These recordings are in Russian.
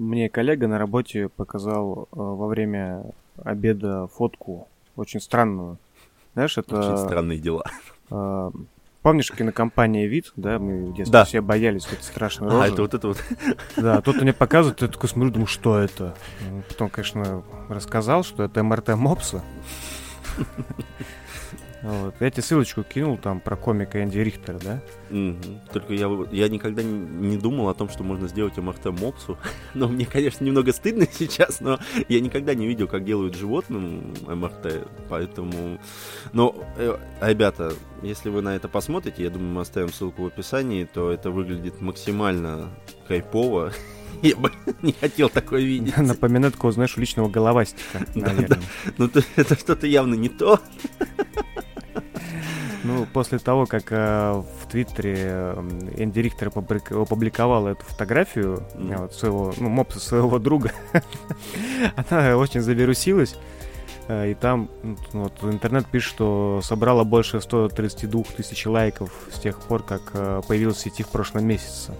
Мне коллега на работе показал э, во время обеда фотку очень странную. Знаешь, это... Очень странные дела. э, помнишь кинокомпания «Вид», да? Мы в детстве Да. все боялись этой страшной А, рожи. это вот это вот. Да, тут мне показывают, я такой смотрю, думаю, что это? Потом, конечно, рассказал, что это МРТ Мопса. Вот. Я тебе ссылочку кинул там про комика Энди Рихтера, да? Мгм. Только я, я никогда не, не думал о том, что можно сделать МРТ мопсу. Но мне, конечно, немного стыдно сейчас, но я никогда не видел, как делают животным МРТ, поэтому... Но, э, ребята, если вы на это посмотрите, я думаю, мы оставим ссылку в описании, то это выглядит максимально кайпово. Я бы не хотел такое видеть. Напоминает такого, знаешь, личного головастика, наверное. Ну, то- это что-то явно не то. Ну, после того, как э, в Твиттере Энди Рихтер опублик- опубликовал эту фотографию э, вот своего, ну, мопса своего друга, она очень завирусилась. э, И там ну, вот, интернет пишет, что собрала больше 132 тысяч лайков с тех пор, как э, появилась в сети в прошлом месяце.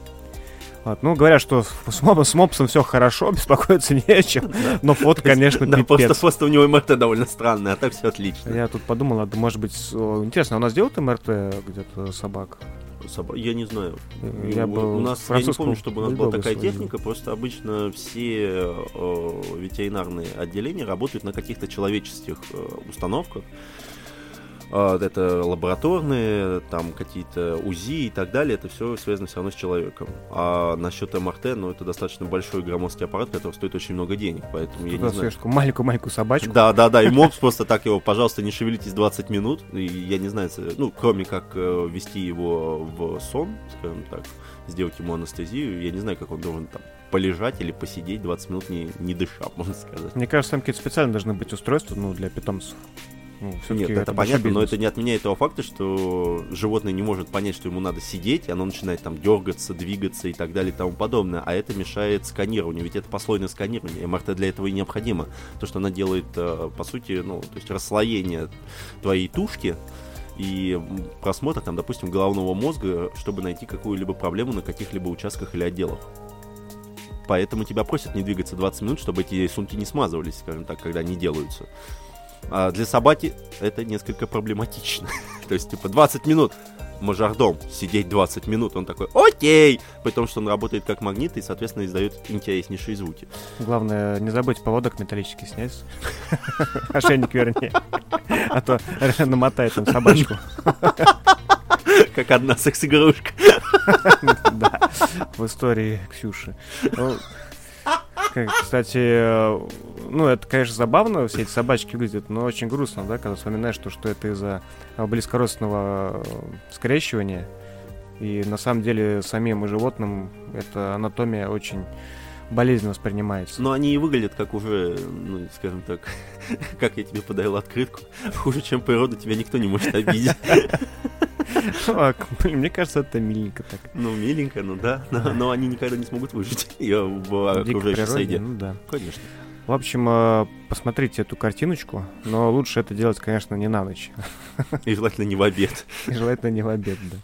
Вот. Ну, говорят, что с, моб- с мопсом все хорошо, беспокоиться не о чем. Но фото, конечно, Да, просто, просто у него МРТ довольно странное, а так все отлично. Я тут подумал, а может быть, интересно, а у нас делают МРТ где-то собак? Соба- Я не знаю. Я Ну, бы у нас, я не помню, чтобы у нас была такая сводил. техника, просто обычно все э, ветеринарные отделения работают на каких-то человеческих э, установках. А, Это лабораторные, там какие-то УЗИ и так далее, это все связано все равно с человеком. А насчет МРТ, ну это достаточно большой громоздкий аппарат, который стоит очень много денег, поэтому я Туда не знаю. маленькую-маленькую собачку. Да, да, да, и мопс просто так его, пожалуйста, не шевелитесь 20 минут. И я не знаю, ну, кроме как э, ввести его в сон, скажем так, сделать ему анестезию, я не знаю, как он должен там полежать или посидеть 20 минут, не, не дыша, можно сказать. Мне кажется, там какие-то специально должны быть устройства, ну, для питомцев. Ну, Нет, это, большой понятно, но бизнес. это не отменяет того факта, что животное не может понять, что ему надо сидеть, и оно начинает там дергаться, двигаться и так далее и тому подобное, а это мешает сканированию, ведь это послойное сканирование, МРТ для этого и необходимо, то, что она делает, э, по сути, ну, то есть расслоение твоей тушки, и просмотр, там, допустим, головного мозга, чтобы найти какую-либо проблему на каких-либо участках или отделах. Поэтому тебя просят не двигаться 20 минут, чтобы эти сумки не смазывались, скажем так, когда они делаются. А для собаки это несколько проблематично. То есть, типа, 20 минут мажордом сидеть 20 минут, он такой, окей, при том, что он работает как магнит и, соответственно, издает интереснейшие звуки. Главное, не забудь поводок металлический снять. Ошейник вернее. А то намотает там собачку. Как одна секс-игрушка. Да, в истории Ксюши. Кстати, э, ну, это, конечно, забавно, все эти собачки выглядят, но очень грустно, да, когда вспоминаешь, то, что это из-за близкородственного э, скрещивания. И на самом деле самим животным эта анатомия очень болезненно воспринимается. Но они и выглядят как уже, ну, скажем так, как я тебе подарил открытку. Хуже, чем природа, тебя никто не может обидеть. А, Мне кажется, это миленько так. Ну, миленько, ну да. Но, они никогда не смогут выжить в окружающей среде. ну да. Конечно. В общем, э, посмотрите эту картиночку, но лучше это делать, конечно, не на ночь. И желательно не в обед. И желательно не в обед, да.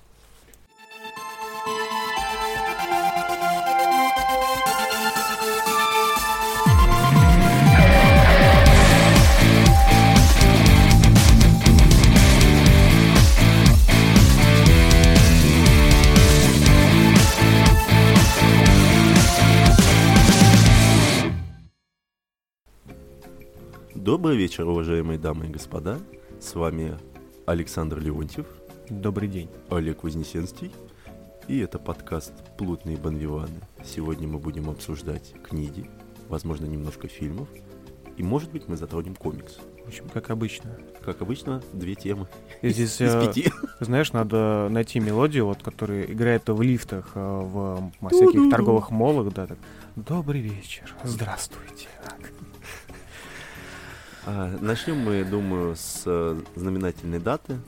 Добрый вечер, уважаемые дамы и господа. С вами Александр Леонтьев, Добрый день. Олег Вознесенский. И это подкаст «Плутные банвиваны». Сегодня мы будем обсуждать книги, возможно, немножко фильмов. И, может быть, мы затронем комикс. В общем, как обычно. Как обычно, две темы И из, здесь, из э, пяти. знаешь, надо найти мелодию, вот, которая играет в лифтах, э, в всяких торговых молах, да, так. Добрый вечер, здравствуйте. Так. А, начнем мы, думаю, с э, знаменательной даты.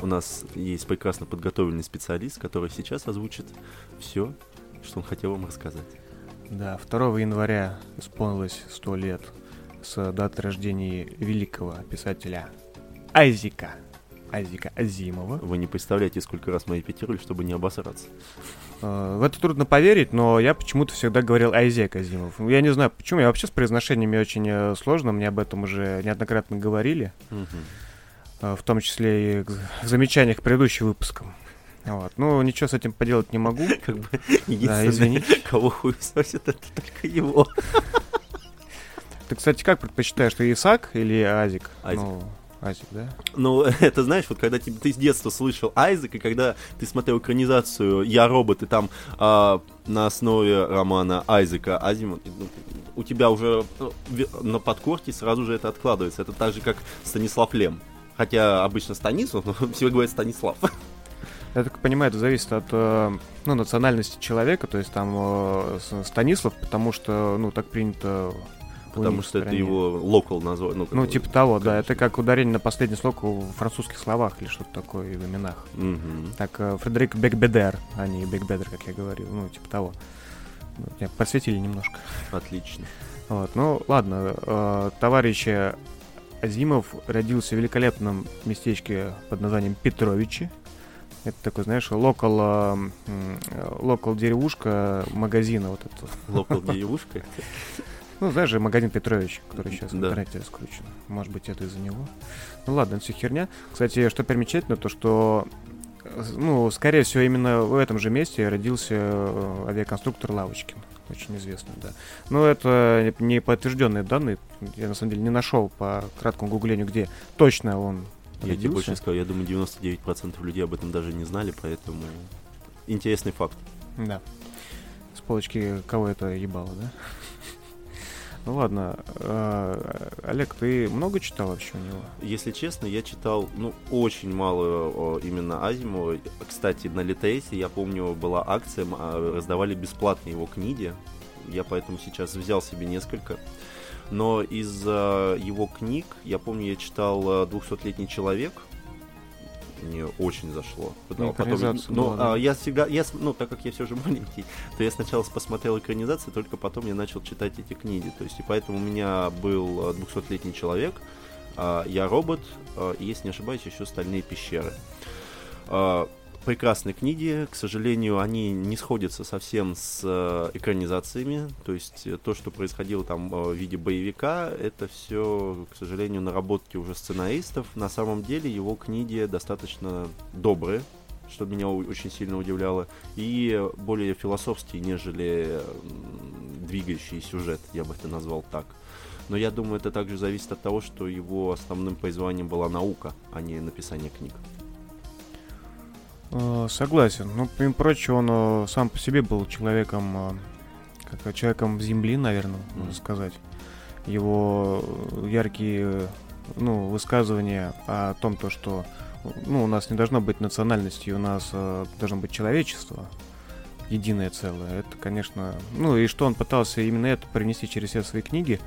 У нас есть прекрасно подготовленный специалист, который сейчас озвучит все, что он хотел вам рассказать. Да, 2 января исполнилось 100 лет с даты рождения великого писателя Айзека Айзека Азимова. Вы не представляете, сколько раз мы репетировали, чтобы не обосраться. Э, В это трудно поверить, но я почему-то всегда говорил Айзек Азимов. Я не знаю почему, я вообще с произношениями очень э, сложно, мне об этом уже неоднократно говорили, э, в том числе и в замечаниях к предыдущим выпускам. Вот. Ну, ничего с этим поделать не могу. Как бы Да, извините. кого хуй сносит, это только его. Ты, кстати, как предпочитаешь, ты Исаак или Азик? Азик. Ну, Азик, да? Ну, это знаешь, вот когда тебе- ты с детства слышал Айзек, и когда ты смотрел экранизацию «Я робот», и там а, на основе романа Айзека Азимов, ну, у тебя уже ну, на подкорке сразу же это откладывается. Это так же, как Станислав Лем. Хотя обычно Станислав, но все говорят Станислав. Я так понимаю, это зависит от э, ну, национальности человека, то есть там э, Станислав, потому что, ну, так принято Потому что это стране. его локал назвал. Ну, Ну, типа того, да. конечно. Это как ударение на последний слог в французских словах или что-то такое в именах. Мгм. Так, э, Фредерик Бекбедер, а не Бекбедер, как я говорил. Ну, типа того. Меня просветили немножко. Отлично. Вот, ну, ладно. э, товарищ Азимов родился в великолепном местечке под названием Петровичи. Это такой, знаешь, локал, э, э, локал деревушка магазина вот это. Локал девушка. Ну, знаешь же, магазин Петрович, который сейчас в интернете раскручен. Может быть, это из-за него. Ну ладно, это все херня. Кстати, что примечательно, то что, ну, скорее всего, именно в этом же месте родился э, авиаконструктор Лавочкин. Очень известный, да. Но это не подтвержденные данные. Я, на самом деле, не нашел по краткому гуглению, где точно он Я тебе больше родился. скажу, я думаю, 99% людей об этом даже не знали, поэтому интересный факт. Да. С полочки кого это ебало, да? Ну ладно, э, Олег, ты много читал вообще у него? Если честно, я читал, ну, очень мало о, именно Азимова. Кстати, на Литейсе, я помню, была акция, а, раздавали бесплатно его книги. Я поэтому сейчас взял себе несколько. Но из а, его книг, я помню, я читал а, «Двухсотлетний человек». Мне очень зашло. Ну, экранизация ну, была, да. а, я всегда, я, ну, так как я все же маленький, то я сначала посмотрел экранизацию, только потом я начал читать эти книги. То есть, и поэтому у меня был а, «Двухсотлетний человек», а, «Я робот», а, и, если не ошибаюсь, еще «Стальные пещеры». А, Прекрасные книги, к сожалению, они не сходятся совсем с э, экранизациями, то есть э, то, что происходило там э, в виде боевика, это все, к сожалению, наработки уже сценаристов. На самом деле его книги достаточно добрые, что меня очень сильно удивляло, и более философские, нежели двигающий сюжет, я бы это назвал так. Но я думаю, это также зависит от того, что его основным призванием была наука, а не написание книг. Э, Согласен. Ну, помимо прочего, он э, сам по себе был человеком, э, как человеком земли, наверное, можно сказать. Его яркие, ну, высказывания о том, то, что, ну, у нас не должно быть национальности, у нас э, должно быть человечество, единое целое. Это, конечно, ну, и что он пытался именно это принести через все свои книги,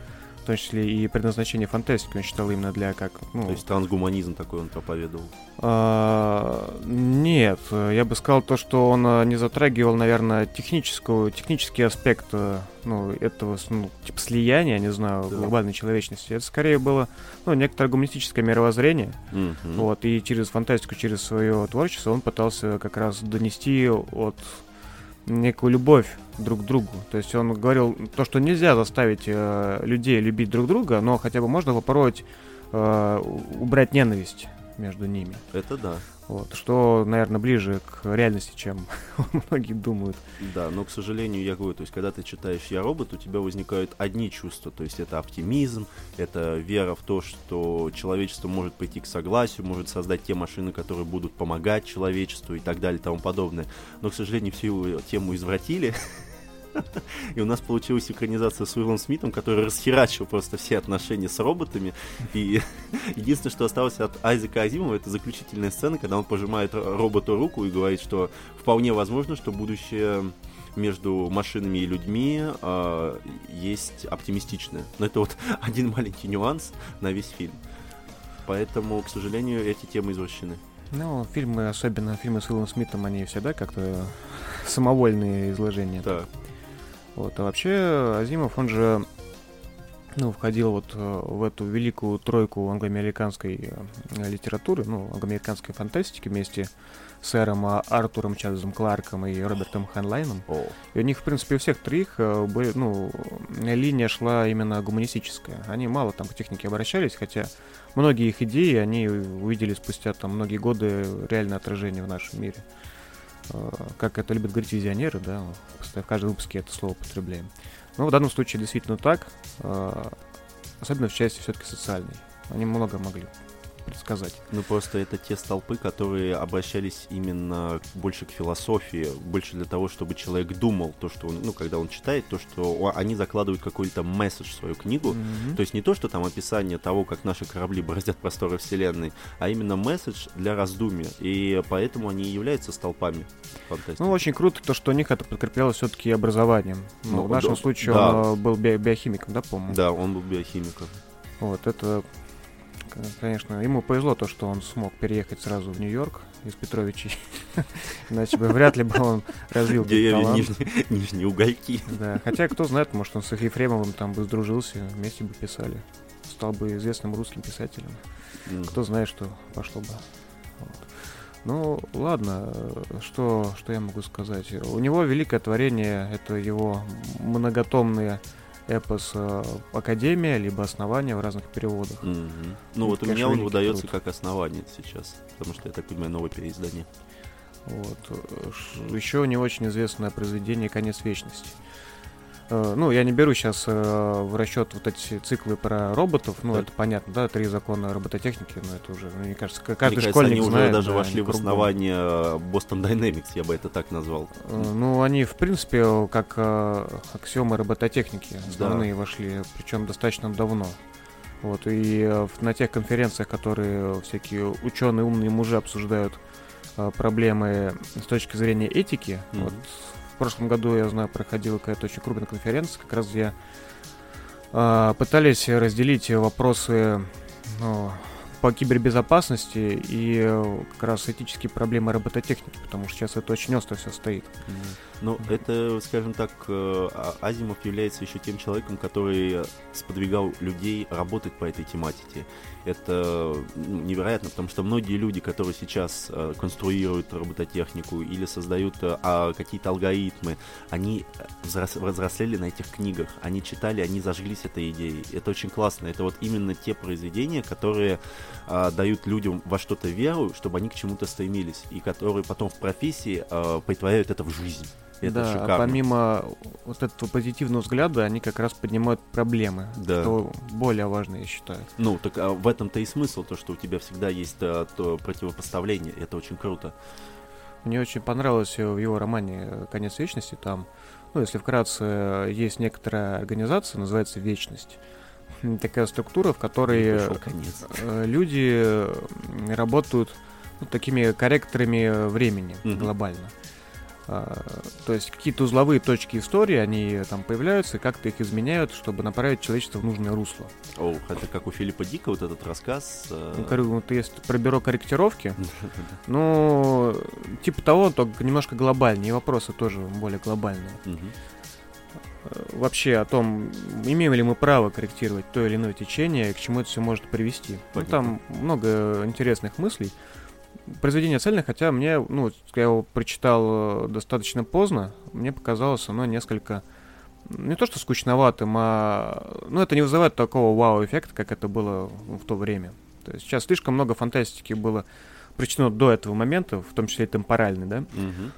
в том числе и предназначение фантастики он считал именно для как, ну, То есть трансгуманизм такой он проповедовал. а, Нет, я бы сказал то, что он э, не затрагивал, наверное, техническую, технический аспект э, ну, этого ну, типа слияния, не знаю, Да. глобальной человечности. Это скорее было ну, некоторое гуманистическое мировоззрение. Мгм. Вот, и через фантастику, через свое творчество он пытался как раз донести от некую любовь друг к другу. То есть он говорил то, что нельзя заставить э, людей любить друг друга, но хотя бы можно попробовать э, убрать ненависть между ними. Это да. Вот, что, наверное, ближе к реальности, чем многие думают. Да, но, к сожалению, я говорю, то есть, когда ты читаешь «Я робот», у тебя возникают одни чувства, то есть, это оптимизм, это вера в то, что человечество может прийти к согласию, может создать те машины, которые будут помогать человечеству и так далее и тому подобное. Но, к сожалению, всю тему извратили, и у нас получилась экранизация с Уиллом Смитом, который расхерачил просто все отношения с роботами. И единственное, что осталось от Айзека Азимова, это заключительная сцена, когда он пожимает ро- роботу руку и говорит, что вполне возможно, что будущее между машинами и людьми а, есть оптимистичное. Но это вот один маленький нюанс на весь фильм. Поэтому, к сожалению, эти темы извращены. Ну, фильмы, особенно фильмы с Уиллом Смитом, они всегда как-то самовольные изложения. Да. Вот, а вообще Азимов, он же ну, входил вот э, в эту великую тройку англоамериканской э, литературы, ну, англоамериканской фантастики вместе с сэром а, Артуром Чарльзом Кларком и Робертом Ханлайном. И у них, в принципе, у всех троих э, были, ну, линия шла именно гуманистическая. Они мало там к технике обращались, хотя многие их идеи они увидели спустя там многие годы реальное отражение в нашем мире. Как это любят говорить визионеры, да, в каждом выпуске это слово употребляем. Но в данном случае действительно так, э, особенно в части все-таки социальной. Они много могли предсказать. Ну просто это те столпы, которые обращались именно больше к философии, больше для того, чтобы человек думал то, что он, ну, когда он читает, то, что они закладывают какой-то месседж в свою книгу. Мгм. То есть не то, что там описание того, как наши корабли бороздят просторы Вселенной, а именно месседж для раздумья. И поэтому они и являются столпами фантастики. Ну, очень круто то, что у них это подкреплялось все-таки образованием. Ну, Ну, в нашем да, случае да. он э, был би- биохимиком, да, по-моему? Да, он был биохимиком. Вот, это, конечно, ему повезло то, что он смог переехать сразу в Нью-Йорк из Петровичей. Иначе бы вряд ли бы он развил талант. нижние, угольки. Да, хотя, кто знает, может, он с Ефремовым там бы сдружился, вместе бы писали. Стал бы известным русским писателем. Кто знает, что пошло бы. Ну, ладно, что, что я могу сказать? У него великое творение, это его многотомные эпос э, «Академия», либо «Основание» в разных переводах. Мгм. Ну Это, вот у меня он выдается труд. как основание сейчас, потому что я так понимаю новое переиздание. Вот. Еще не очень известное произведение «Конец вечности». Э, Ну, я не беру сейчас в расчет вот эти циклы про роботов, ну, Так. это понятно, да, три закона робототехники, но это уже, мне кажется, к- Мне каждый кажется, школьник они уже знает. даже да, вошли в основание э, Boston Dynamics, я бы это так назвал. Э, Ну, они, в принципе, как э, аксиомы робототехники основные вошли, причем достаточно давно. Вот, и э, на тех конференциях, которые всякие ученые, умные мужи обсуждают э, проблемы с точки зрения этики, Мгм. вот в прошлом году, я знаю, проходила какая-то очень крупная конференция, как раз где э, пытались разделить вопросы ну, по кибербезопасности и э, как раз этические проблемы робототехники, потому что сейчас это очень остро все стоит. Ну, это, скажем так, э, А- Азимов является еще тем человеком, который сподвигал людей работать по этой тематике. Это ну, невероятно, потому что многие люди, которые сейчас э, конструируют робототехнику или создают э, а, какие-то алгоритмы, они взрос- взрослели на этих книгах, они читали, они зажглись этой идеей. Это очень классно. Это вот именно те произведения, которые дают людям во что-то веру, чтобы они к чему-то стремились, и которые потом в профессии притворяют это в жизнь. Это да, шикарно. а помимо вот этого позитивного взгляда, они как раз поднимают проблемы, Да. что более важно, я считаю. Ну, так а в этом-то и смысл, то, что у тебя всегда есть а, то противопоставление. Это очень круто. Мне очень понравилось э, в его романе э, «Конец вечности». Там, ну, если вкратце, э, есть некоторая организация, называется «Вечность». Такая структура, в которой э, э, люди э, работают ну, такими корректорами времени Мгм. глобально. А, То есть какие-то узловые точки истории, они э, там появляются, и как-то их изменяют, чтобы направить человечество в нужное русло. О, это как у Филиппа Дика вот этот рассказ. а, Ну, коррю- вот есть про бюро корректировки, ну, типа того, только немножко глобальнее, вопросы тоже более глобальные. Э, Вообще о том, имеем ли мы право корректировать то или иное течение, и к чему это все может привести. Ну, там много интересных мыслей. Произведение цельное, хотя мне, ну, я его прочитал э, достаточно поздно, мне показалось оно несколько не то что скучноватым, а ну это не вызывает такого вау-эффекта, как это было в то время. То есть сейчас слишком много фантастики было причинено до этого момента, в том числе и темпоральный, да? Мгм.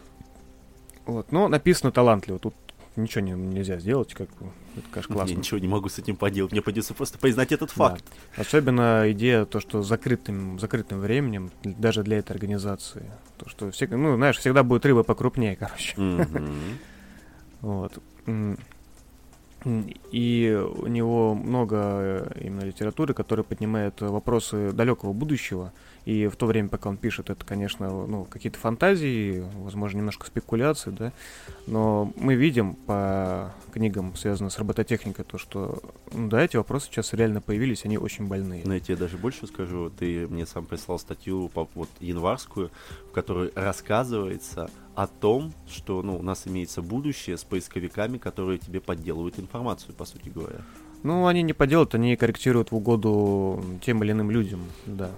Вот, но написано талантливо, тут ничего не- нельзя сделать, как это, конечно, классно. Я ничего не могу с этим поделать. Мне придется просто признать этот Да. факт. Особенно идея то, что закрытым, закрытым временем, даже для этой организации. То, что все, ну, знаешь, всегда будет рыба покрупнее, короче. Вот. И у него много именно литературы, которая поднимает вопросы далекого будущего. И в то время, пока он пишет, это, конечно, ну, какие-то фантазии, возможно, немножко спекуляции, да. Но мы видим по книгам, связанным с робототехникой, то, что ну, да, эти вопросы сейчас реально появились, они очень больные. Но я тебе даже больше скажу. Ты мне сам прислал статью по, вот, январскую, в которой рассказывается о том, что ну, у нас имеется будущее с поисковиками, которые тебе подделывают информацию, по сути говоря. Ну, они не поделают, они корректируют в угоду тем или иным людям, да.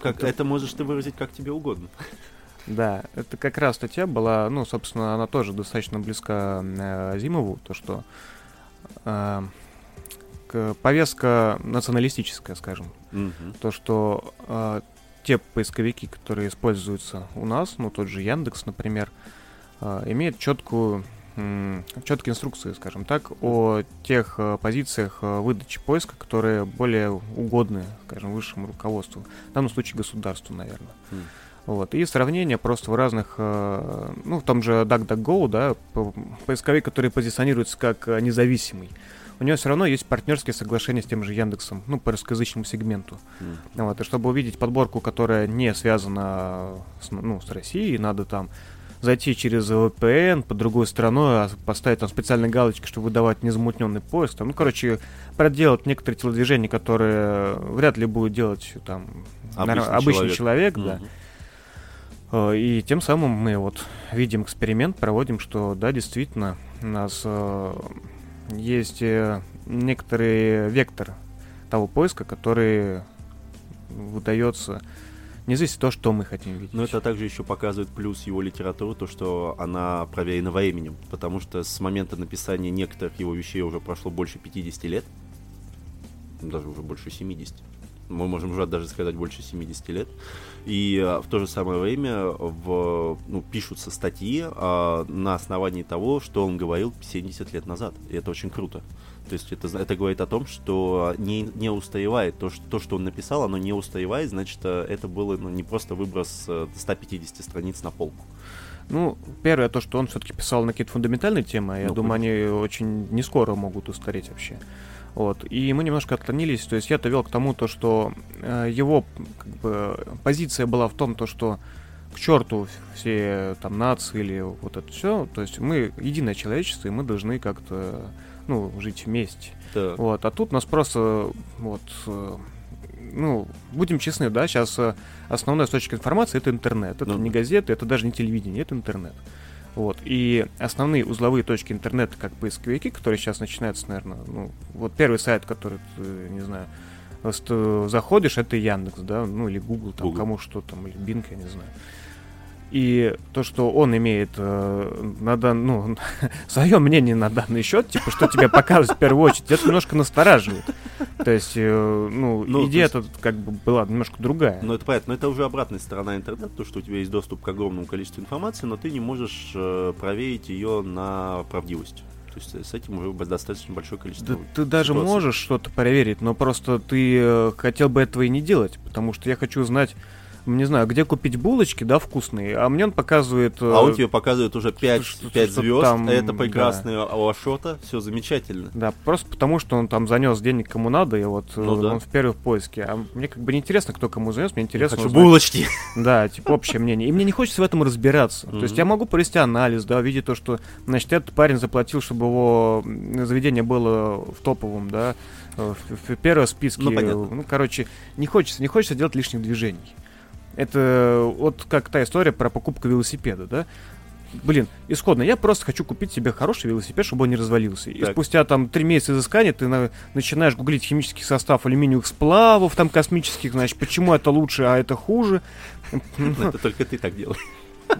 Как, это... это можешь ты выразить как тебе угодно. Да, это как раз статья была, ну, собственно, она тоже достаточно близка э, Зимову, то, что э, повестка националистическая, скажем. Угу. То, что э, те поисковики, которые используются у нас, ну, тот же Яндекс, например, э, имеют четкую четкие инструкции, скажем так, о тех э, позициях э, выдачи поиска, которые более угодны, скажем, высшему руководству, в данном случае государству, наверное. Mm. Вот. И сравнение просто в разных, э, ну, в том же DuckDuckGo, да, поисковик, который позиционируется как независимый, у него все равно есть партнерские соглашения с тем же Яндексом, ну, по русскоязычному сегменту. Mm. Вот. И чтобы увидеть подборку, которая не связана с, ну, с Россией, надо там зайти через VPN по другой страну, а поставить там специальные галочки, чтобы выдавать незамутненный поиск. Там, ну, короче, проделать некоторые телодвижения, которые вряд ли будет делать там обычный, обычный человек, человек mm-hmm. да. Э, и тем самым мы вот видим эксперимент, проводим, что да, действительно, у нас э, есть э, некоторый вектор того поиска, который выдается не зависит того, что мы хотим видеть. Но это также еще показывает плюс его литературы, то, что она проверена временем, потому что с момента написания некоторых его вещей уже прошло больше 50 лет, даже уже больше 70 мы можем уже даже сказать больше 70 лет. И а, в то же самое время в, ну, пишутся статьи а, на основании того, что он говорил 70 лет назад. И это очень круто. То есть это, это говорит о том, что не, не устаревает. То что, то, что он написал, оно не устаревает, значит, э, это было ну, не просто выброс 150 э, страниц на полку. Ну, первое, то, что он все-таки писал на какие-то фундаментальные темы, я ну, думаю, они очень не скоро могут устареть вообще. Вот. И мы немножко отклонились, то есть я-то вел к тому, то, что э, его как бы, позиция была в том, то, что к черту все там нации или вот это все, то есть мы единое человечество, и мы должны как-то ну, жить вместе. Да. Вот. А тут нас просто вот э, ну, будем честны, да, сейчас э, основной источник информации это интернет. Это ну. не газеты, это даже не телевидение, это интернет. Вот. И основные узловые точки интернета, как поисковики, которые сейчас начинаются, наверное, ну, вот первый сайт, который, ты, не знаю, заходишь, это Яндекс, да, ну или Google, там, Google. кому что там, или Bing, я не знаю. И то, что он имеет э, на дан, ну, свое мнение на данный счет, типа, что тебе показывают в первую очередь, это немножко настораживает. То есть, э, ну, ну идея есть... как бы была немножко другая. Ну, это понятно, но это уже обратная сторона интернета, то, что у тебя есть доступ к огромному количеству информации, но ты не можешь э, проверить ее на правдивость. То есть с этим уже достаточно большое количество. Да, ты даже можешь что-то проверить, но просто ты э, хотел бы этого и не делать, потому что я хочу знать не знаю, где купить булочки, да, вкусные, а мне он показывает... А он э, тебе показывает уже 5, что, 5 что звезд, там, это прекрасный да. Ашота, все замечательно. Да, просто потому что он там занес денег кому надо, и вот ну, да. он в первых поиске. А мне как бы не интересно, кто кому занес, мне интересно... Хочу узнать, булочки! Да, типа общее мнение. И мне не хочется в этом разбираться. То есть я могу провести анализ, да, видеть то, что, значит, этот парень заплатил, чтобы его заведение было в топовом, да, в, в первом списке. Ну, понятно. ну, короче, не хочется, не хочется делать лишних движений. Это вот как та история про покупку велосипеда, да? Блин, исходно, я просто хочу купить себе хороший велосипед, чтобы он не развалился. Так. И спустя там три месяца изыскания ты на, начинаешь гуглить химический состав алюминиевых сплавов, там космических, значит, почему это лучше, а это хуже. Это только ты так делаешь.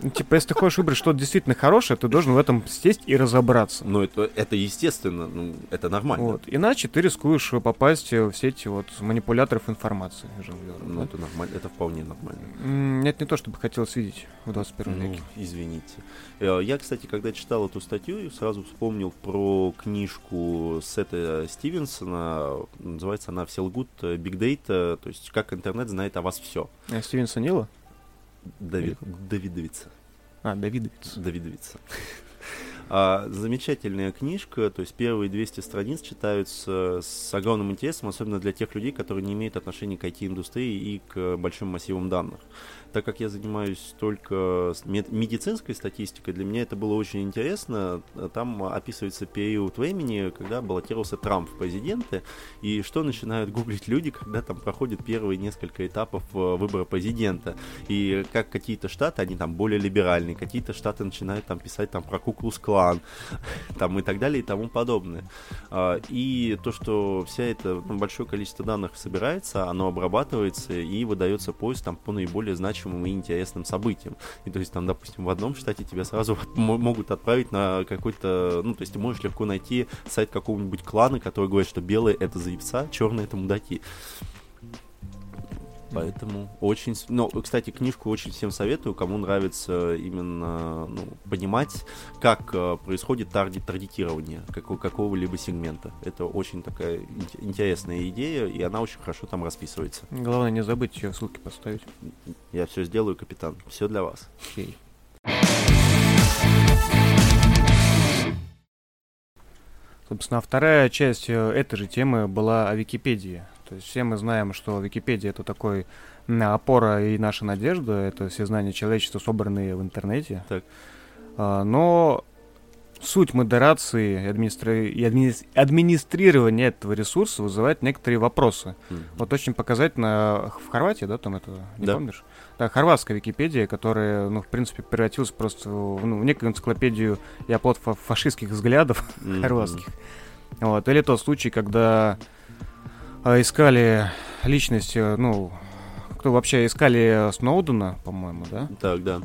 Ну, типа, если ты хочешь выбрать что-то действительно хорошее, ты должен в этом сесть и разобраться. Ну, это, это естественно, ну, это нормально. Вот. Иначе ты рискуешь попасть в все эти вот манипуляторов информации. Ну, да? это нормально, это вполне нормально. Нет, не то, чтобы хотелось видеть в 21 ну, веке. Извините. Э, я, кстати, когда читал эту статью, сразу вспомнил про книжку Сета Стивенсона. Называется она «Все лгут. Big Data», то есть «Как интернет знает о вас все». А Стивенса Нила? Давид, Давидовица. А, Давидовица. Давидовица. А, замечательная книжка, то есть первые 200 страниц читаются с огромным интересом, особенно для тех людей, которые не имеют отношения к IT-индустрии и к большим массивам данных. Так как я занимаюсь только медицинской статистикой, для меня это было очень интересно. Там описывается период времени, когда баллотировался Трамп в президенты, и что начинают гуглить люди, когда там проходят первые несколько этапов э, выбора президента. И как какие-то штаты, они там более либеральные, какие-то штаты начинают там писать там про Куклус-клан, там и так далее и тому подобное. А, и то, что вся эта ну, большое количество данных собирается, оно обрабатывается и выдается поиск там по наиболее значимым и интересным событиям. И то есть там, допустим, в одном штате тебя сразу могут отправить на какой-то, ну, то есть ты можешь легко найти сайт какого-нибудь клана, который говорит, что белые это заебца, черные это мудаки. Поэтому очень... Ну, кстати, книжку очень всем советую, кому нравится именно ну, понимать, как э, происходит таргет таргетирование какого- какого-либо сегмента. Это очень такая интересная идея, и она очень хорошо там расписывается. Главное не забыть ее ссылки поставить. Я все сделаю, капитан. Все для вас. Окей. Собственно, вторая часть э, этой же темы была о Википедии. То есть все мы знаем, что Википедия это такой опора и наша надежда, это все знания человечества, собранные в интернете. Так. А, но суть модерации и, администри... и админи... администрирования этого ресурса вызывает некоторые вопросы. Mm-hmm. Вот очень показательно в Хорватии, да, там это, не да. помнишь? Да, хорватская Википедия, которая, ну, в принципе, превратилась просто в, ну, в некую энциклопедию и оплот фашистских взглядов mm-hmm. хорватских. Вот. Или тот случай, когда искали личность, э, ну, кто вообще искали Сноудена, по-моему, да? Так, да.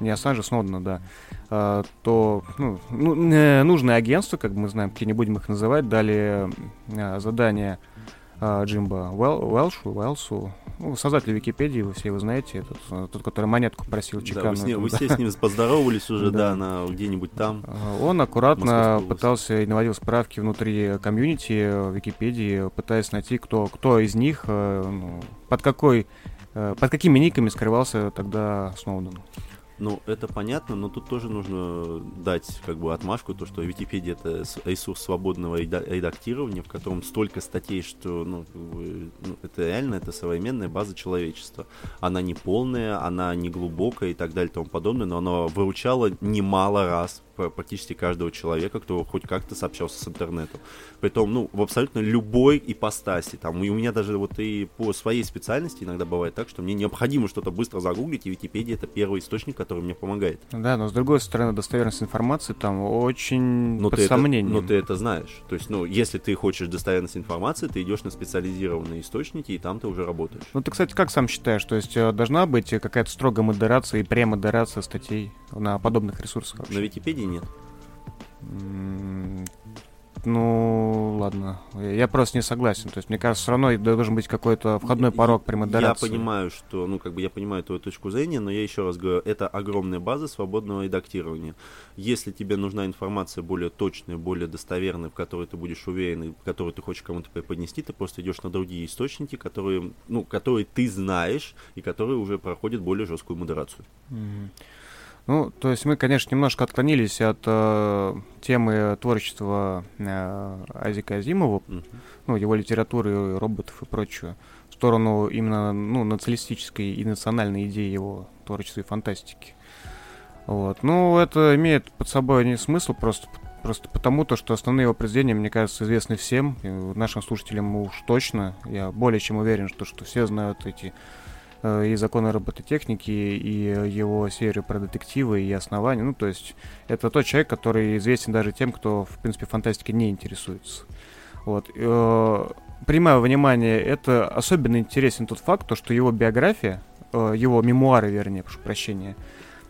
Не Ассанжа, Сноудена, да. А, то ну, ну, нужное агентство, как мы знаем, какие не будем их называть, дали а, задание а, Джимба Уэл, Уэлшу, Уэлсу, ну, создатель Википедии, вы все его знаете, этот, э, тот, который монетку просил чеканную. Да, вы, с ним, вы все с ним поздоровались уже, да, на где-нибудь там. А, он аккуратно пытался и наводил справки внутри комьюнити Википедии, пытаясь найти, кто, кто из них, э, ну, под какой, э, под какими никами скрывался тогда Сноуден. Ну, это понятно, но тут тоже нужно дать как бы отмашку, то, что Википедия это ресурс свободного редактирования, в котором столько статей, что ну, ну, это реально это современная база человечества. Она не полная, она не глубокая и так далее и тому подобное, но она выручала немало раз практически каждого человека, кто хоть как-то сообщался с интернетом. Притом, ну, в абсолютно любой ипостаси. Там, и у меня даже вот и по своей специальности иногда бывает так, что мне необходимо что-то быстро загуглить, и Википедия это первый источник, который мне помогает. Да, но с другой стороны, достоверность информации там очень но под ты сомнением. Это, но ты это знаешь. То есть, ну, если ты хочешь достоверность информации, ты идешь на специализированные источники, и там ты уже работаешь. Ну, ты, кстати, как сам считаешь? То есть, э, должна быть какая-то строгая модерация и премодерация статей на подобных ресурсах вообще? На Википедии нет. Ну, ладно. Я просто не согласен. То есть, мне кажется, все равно должен быть какой-то входной порог при модерации. Я понимаю, что, ну, как бы я понимаю твою точку зрения, но я еще раз говорю, это огромная база свободного редактирования. Если тебе нужна информация более точная, более достоверная, в которой ты будешь уверен, в которую ты хочешь кому-то преподнести, ты просто идешь на другие источники, которые, ну, которые ты знаешь и которые уже проходят более жесткую модерацию. Mm-hmm. Ну, то есть мы, конечно, немножко отклонились от э, темы творчества э, Азика Азимова, mm-hmm. ну, его литературы, роботов и прочего, в сторону именно ну, националистической и национальной идеи его творчества и фантастики. Вот. Ну, это имеет под собой не смысл просто, просто потому, то, что основные его произведения, мне кажется, известны всем, нашим слушателям уж точно. Я более чем уверен, что, что все знают эти и законы робототехники, и его серию про детективы и основания. Ну, то есть это тот человек, который известен даже тем, кто, в принципе, фантастикой не интересуется. Вот. Э, принимая внимание, это особенно интересен тот факт, то, что его биография, э, его мемуары, вернее, прошу прощения,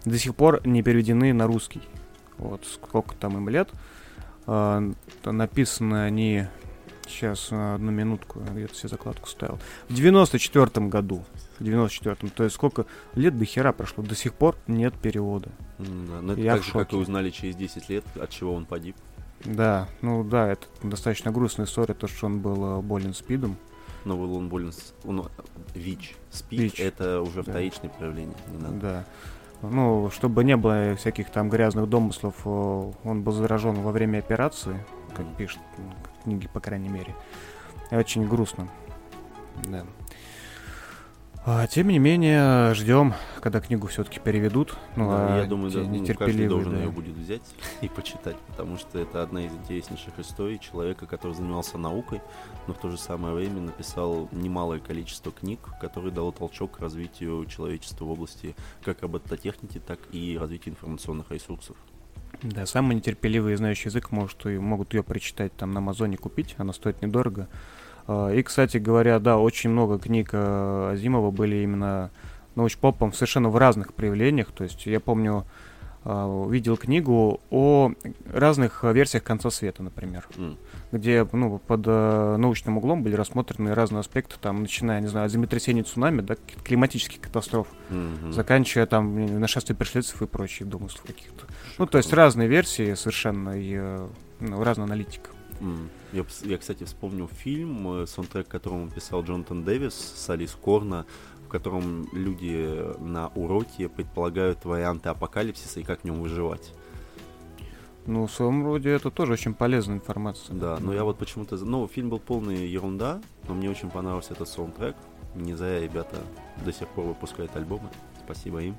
до сих пор не переведены на русский. Вот сколько там им лет. Написаны они Сейчас, одну минутку, где-то себе закладку ставил. В 94 году в 94-м. То есть сколько лет до хера прошло, до сих пор нет перевода. Да, но это Я так же, как и узнали через 10 лет, от чего он погиб. Да, ну да, это достаточно грустная история, то, что он был э, болен спидом. Но был он болен... Он, ВИЧ. СПИД ВИЧ. это уже да. вторичное проявление. Не надо. Да. Ну, чтобы не было всяких там грязных домыслов, он был заражен во время операции, как mm. пишут книги, по крайней мере. Очень грустно. Да. А, тем не менее, ждем, когда книгу все-таки переведут. Ну, Да, а я думаю, да, ну, каждый должен да. ее будет взять и почитать, потому что это одна из интереснейших историй человека, который занимался наукой, но в то же самое время написал немалое количество книг, которые дало толчок к развитию человечества в области как робототехники, так и развития информационных ресурсов. Да, самые нетерпеливые, знающие язык, может, и могут ее прочитать там на Амазоне купить, она стоит недорого. А, И, кстати говоря, да, очень много книг э, Азимова были именно научпопом совершенно в разных проявлениях. То есть я помню, а, видел книгу о разных э, версиях конца света, например, М. где ну, под э, научным углом были рассмотрены разные аспекты, там, начиная, не знаю, от землетрясений, цунами, да, климатических катастроф, Мгм. заканчивая там нашествие пришельцев и прочих домыслов каких-то. Ну, то есть разные версии совершенно и э, ну, разная аналитика. М. Я, я, кстати, вспомнил фильм, э, саундтрек которому писал Джонатан Дэвис с Алис Корна, в котором люди на уроке предполагают варианты апокалипсиса и как в нем выживать. Ну, в своем роде это тоже очень полезная информация. Да, но я вот почему-то... Ну, фильм был полный ерунда, но мне очень понравился этот саундтрек. Не зря ребята до сих пор выпускают альбомы. Спасибо им.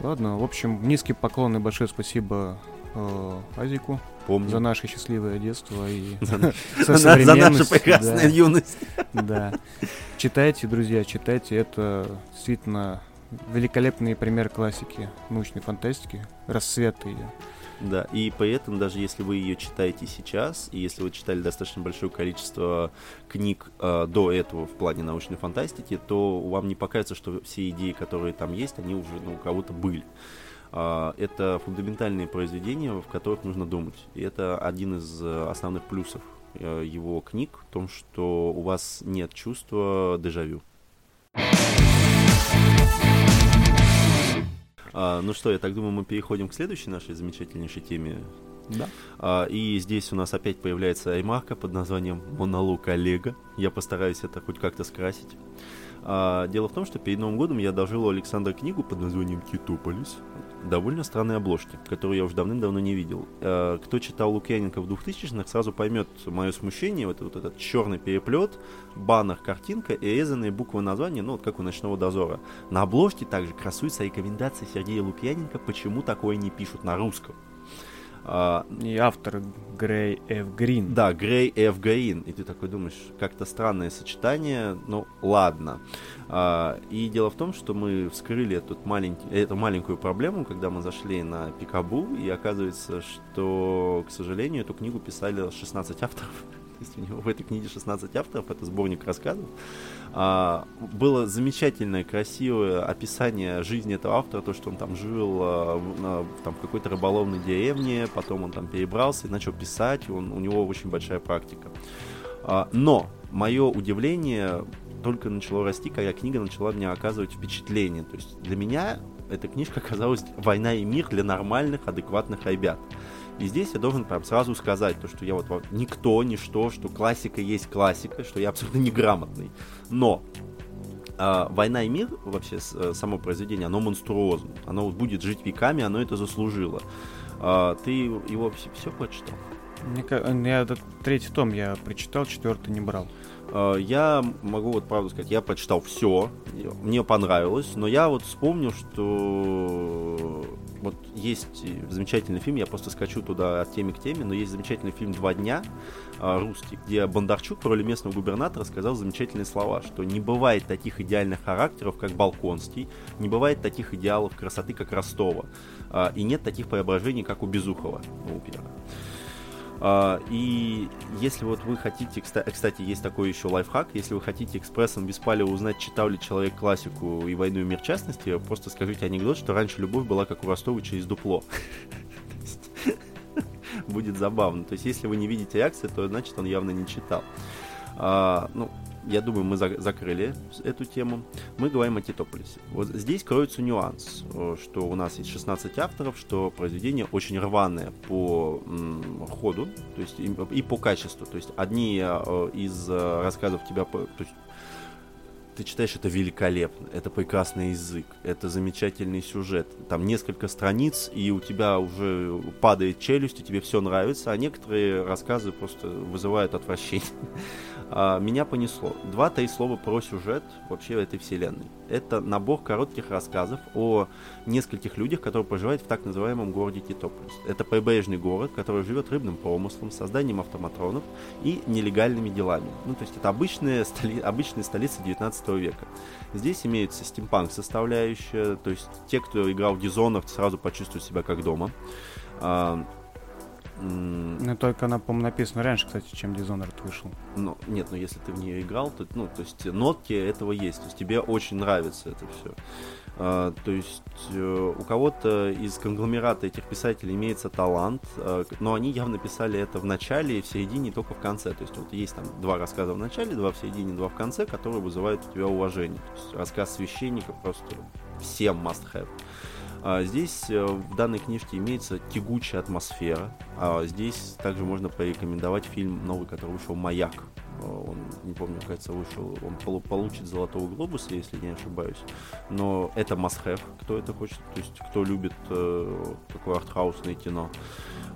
Ладно, в общем, низкий поклон и большое спасибо э, Азику Помню. за наше счастливое детство и За нашу прекрасную да. юность. Да. Читайте, друзья, читайте. Это действительно великолепный пример классики научной фантастики. Рассвет ее. Да, и поэтому даже если вы ее читаете сейчас, и если вы читали достаточно большое количество книг э, до этого в плане научной фантастики, то вам не покажется, что все идеи, которые там есть, они уже ну, у кого-то были. А, это фундаментальные произведения, в которых нужно думать. И это один из э, основных плюсов э, его книг, в том, что у вас нет чувства дежавю. А, ну что, я так думаю, мы переходим к следующей нашей замечательнейшей теме. Да. А, и здесь у нас опять появляется ремарка под названием «Монолог Олега». Я постараюсь это хоть как-то скрасить. А, дело в том, что перед Новым годом я одолжил у Александра книгу под названием «Китополис». Довольно странной обложки, которую я уже давным-давно не видел. А, кто читал Лукьяненко в 2000-х, сразу поймет мое смущение. Вот, вот этот черный переплет, баннер, картинка и резанные буквы названия, ну вот как у «Ночного дозора». На обложке также красуется рекомендация Сергея Лукьяненко, почему такое не пишут на русском. А, И автор Грей Ф. Грин. да, Грей Ф. Грин. И ты такой думаешь, как-то странное сочетание, ну ладно. А, и дело в том, что мы вскрыли этот маленький, эту маленькую проблему, когда мы зашли на Пикабу, и оказывается, что, к сожалению, эту книгу писали 16 авторов. Есть у него в этой книге 16 авторов, это сборник рассказов. А, было замечательное, красивое описание жизни этого автора, то, что он там жил а, на- там, в какой-то рыболовной деревне, потом он там перебрался и начал писать, он, у него очень большая практика. А, но мое удивление только начало расти, когда книга начала мне оказывать впечатление. То есть для меня эта книжка оказалась «Война и мир» для нормальных, адекватных ребят. И здесь я должен прям сразу сказать, то, что я вот вот никто, ничто, что классика есть классика, что я абсолютно неграмотный. Но а, «Война и мир», вообще э, само произведение, оно монструозно. Оно вот будет жить веками, оно это заслужило. А, ты его все, прочитал? Мне ка- я этот третий том я прочитал, четвертый не брал. А, Я могу вот правду сказать, я прочитал все, мне понравилось, но я вот вспомнил, что вот есть замечательный фильм, я просто скачу туда от темы к теме, но есть замечательный фильм «Два дня» а, русский, где Бондарчук в роли местного губернатора сказал замечательные слова, что не бывает таких идеальных характеров, как Балконский, не бывает таких идеалов красоты, как Ростова, а, и нет таких преображений, как у Безухова, у Пьера. А, И если вот вы хотите, кста- кстати, есть такой еще лайфхак, если вы хотите экспрессом без палева узнать, читал ли человек классику и «Войну и мир» частности, просто скажите анекдот, что раньше любовь была как у Ростова через дупло. Будет забавно. То есть если вы не видите реакции, то значит он явно не читал. А, Ну, я думаю, мы за- закрыли эту тему. Мы говорим о Титополисе. Вот здесь кроется нюанс, э, что у нас есть 16 авторов, что произведение очень рваное по м, ходу, то есть и, и по качеству. То есть одни э, из э, рассказов тебя, то есть ты читаешь это великолепно, это прекрасный язык, это замечательный сюжет. Там несколько страниц, и у тебя уже падает челюсть, и тебе все нравится, а некоторые рассказы просто вызывают отвращение. А, меня понесло. Два-три слова про сюжет вообще этой вселенной. Это набор коротких рассказов о нескольких людях, которые проживают в так называемом городе Титополис. Это прибрежный город, который живет рыбным промыслом, созданием автоматронов и нелегальными делами. Ну, то есть это обычная, столи... обычная столица 19 века. Здесь имеется стимпанк составляющая, то есть те, кто играл в Dishonored, сразу почувствуют себя как дома. Ну, только она, по-моему, написана раньше, кстати, чем Dishonored вышел. Ну, нет, но если ты в нее играл, то, ну, то есть нотки этого есть, то есть тебе очень нравится это все. А, то есть э, у кого-то из конгломерата этих писателей имеется талант, э, но они явно писали это в начале, в середине, и только в конце. То есть вот есть там два рассказа в начале, два в середине, два в конце, которые вызывают у тебя уважение. То есть рассказ священника просто всем must have. А здесь э, в данной книжке имеется тягучая атмосфера. А здесь также можно порекомендовать фильм новый, который вышел «Маяк». Э, он, не помню, кажется, вышел, он получит «Золотого глобуса», если не ошибаюсь. Но это must-have, кто это хочет, то есть кто любит э, такое артхаусное кино.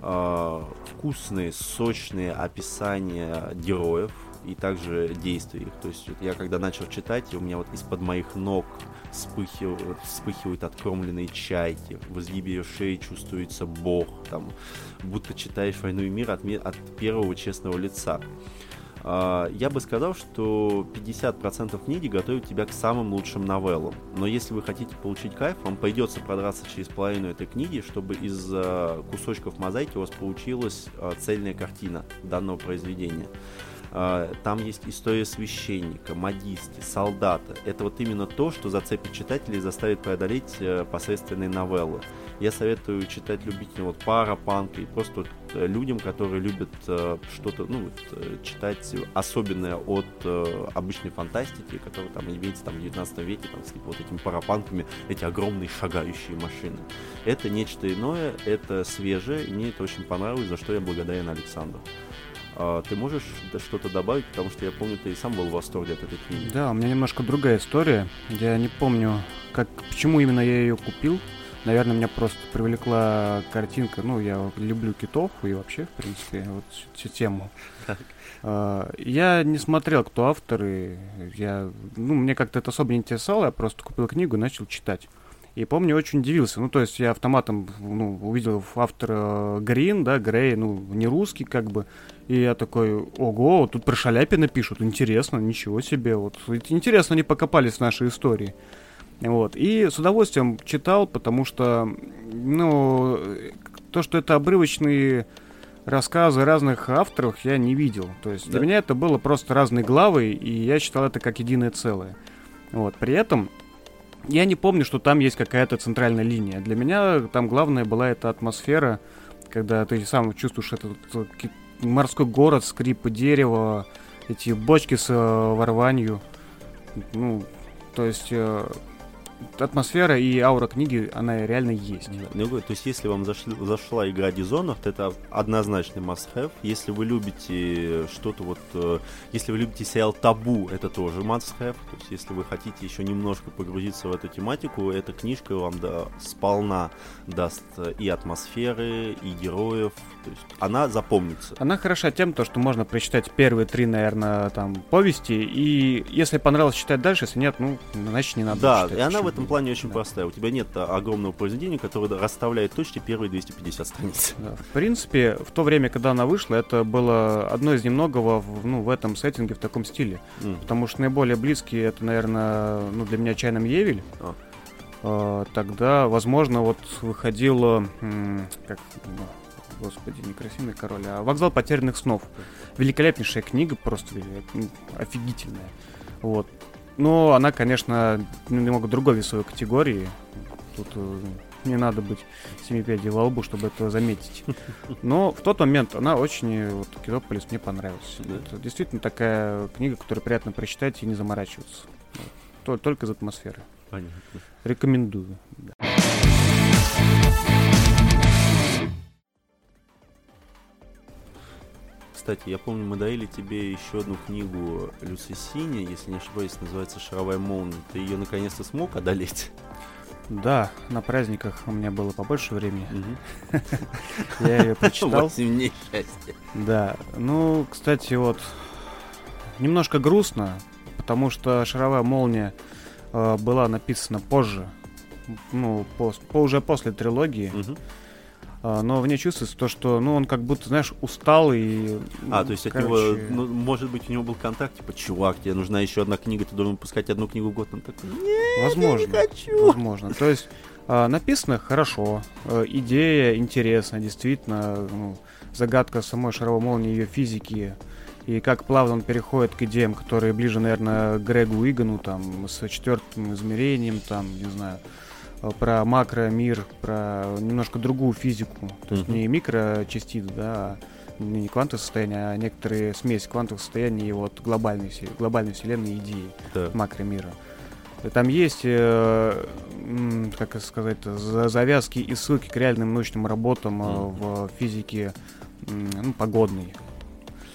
Э, вкусные, сочные описания героев, и также действий их. То есть я когда начал читать, у меня вот из-под моих ног вспыхивают, вспыхивают откромленные чайки, в изгибе ее шеи чувствуется бог, там, будто читаешь «Войну и мир» от, от первого честного лица. Uh, я бы сказал, что 50% книги готовят тебя к самым лучшим новеллам. Но если вы хотите получить кайф, вам придется продраться через половину этой книги, чтобы из uh, кусочков мозаики у вас получилась uh, цельная картина данного произведения. А, там есть история священника, модистки, солдата. Это вот именно то, что зацепит читателей и заставит преодолеть э, посредственные новеллы. Я советую читать любителям вот парапанка и просто вот э, людям, которые любят э, что-то, ну, вот, читать особенное от обычной фантастики, которая там имеется там в 19 веке, там, с вот этими парапанками, эти огромные шагающие машины. Это нечто иное, это свежее, и мне это очень понравилось, за что я благодарен Александру. А, ты можешь что-то добавить, потому что я помню, ты и сам был в восторге от этой книги. Да, у меня немножко другая история. Я не помню, как, почему именно я ее купил. Наверное, меня просто привлекла картинка. Ну, я люблю китов и вообще, в принципе, вот всю тему. Так. А, я не смотрел, кто авторы. Я, ну, мне как-то это особо не интересовало. Я просто купил книгу и начал читать. И помню, очень удивился. Ну, то есть я автоматом ну, увидел автора Грин, да, Грей, ну, не русский как бы. И я такой, ого, тут про Шаляпина пишут, интересно, ничего себе. Вот интересно, они покопались в нашей истории. Вот. И с удовольствием читал, потому что, ну, то, что это обрывочные рассказы разных авторов, я не видел. То есть да. для меня это было просто разные главы, и я считал это как единое целое. Вот. При этом я не помню, что там есть какая-то центральная линия. Для меня там главная была эта атмосфера, когда ты сам чувствуешь этот морской город, скрип дерева, эти бочки с э, ворванью. Ну, то есть э, атмосфера и аура книги, она реально есть. Ну, то есть, если вам зашли, зашла игра Dishonored, это однозначный must-have. Если вы любите что-то вот... Э, если вы любите сериал Табу, это тоже must-have. То есть, если вы хотите еще немножко погрузиться в эту тематику, эта книжка вам да, сполна даст и атмосферы, и героев. То есть, она запомнится. Она хороша тем, то, что можно прочитать первые три, наверное, там, повести, и если понравилось читать дальше, если нет, ну, значит, не надо Да, читать, и она в этом плане очень да. простая. У тебя нет огромного произведения, которое расставляет точки первые 250 страниц. Да. В принципе, в то время, когда она вышла, это было одно из немногого в, ну, в этом сеттинге, в таком стиле. Mm. Потому что наиболее близкие это, наверное, ну, для меня Чайном Евель. А. А, тогда, возможно, вот выходило, как, ну, господи, не красивый король, а вокзал потерянных снов. Великолепнейшая книга, просто офигительная. Вот. Но она, конечно, немного другой весовой категории. Тут э, не надо быть семипядей во лбу, чтобы это заметить. Но в тот момент она очень, вот, Китополис мне понравилась. Да? Это действительно такая книга, которую приятно прочитать и не заморачиваться. Только из атмосферы. Понятно. Рекомендую. Да. Кстати, я помню, мы дарили тебе еще одну книгу Люси Сини, если не ошибаюсь, называется «Шаровая молния». Ты ее наконец-то смог одолеть? Да, на праздниках у меня было побольше времени. Я ее прочитал. Восемь дней счастья. Да, ну, кстати, вот немножко грустно, потому что «Шаровая молния» э, была написана позже, ну, по- уже после трилогии. А, но в ней чувствуется то, что, ну, он как будто, знаешь, устал и... А, то есть от короче, него, ну, может быть, у него был контакт, типа, чувак, тебе нужна еще одна книга, ты должен выпускать одну книгу в год. Он такой, нет, возможно, я не хочу. возможно. То есть а, написано хорошо, э, идея интересна, действительно, ну, загадка самой шаровой молнии, ее физики, и как плавно он переходит к идеям, которые ближе, наверное, к Грегу Игану, там, с четвертым измерением, там, не знаю, про макромир, про немножко другую физику, то есть не микрочастиц, да, а не квантовое состояние, а некоторые смесь квантовых состояний и вот глобальной, глобальной вселенной идеи Да. макромира. Там есть, э, как сказать, за- завязки и ссылки к реальным научным работам э, Мгм. в физике ну, погодной,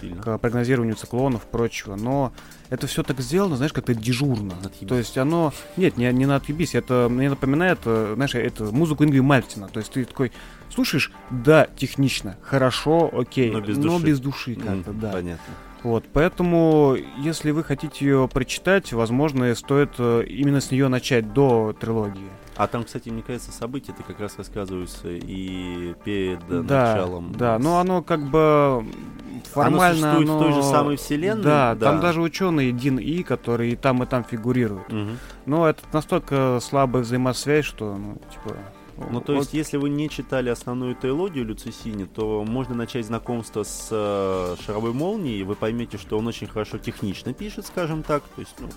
Сильно. к прогнозированию циклонов, прочего. Но это все так сделано, знаешь, как-то дежурно. Отъебись. То есть оно... Нет, не, не на отъебись, это мне напоминает, э, знаешь, это музыку Ингви Мальтина. То есть ты такой слушаешь, да, технично, хорошо, окей, Но без души. без души как-то, Мгм, да. Понятно. Вот, поэтому, если вы хотите ее прочитать, возможно, стоит э, именно с нее начать до трилогии. А там, кстати, мне кажется, события ты как раз рассказываются и перед да, началом. да, но оно как бы формально... Оно существует в той же оно- самой вселенной? Да, Да. там даже ученый Дин И, который и там, и там фигурирует. Мгм. Но это настолько слабая взаимосвязь, что, ну, типа... Ну, то вот- есть, если вы не читали основную трилогию Люцисини, то можно начать знакомство с э, Шаровой Молнией, и вы поймете, что он очень хорошо технично пишет, скажем так. То есть, ну,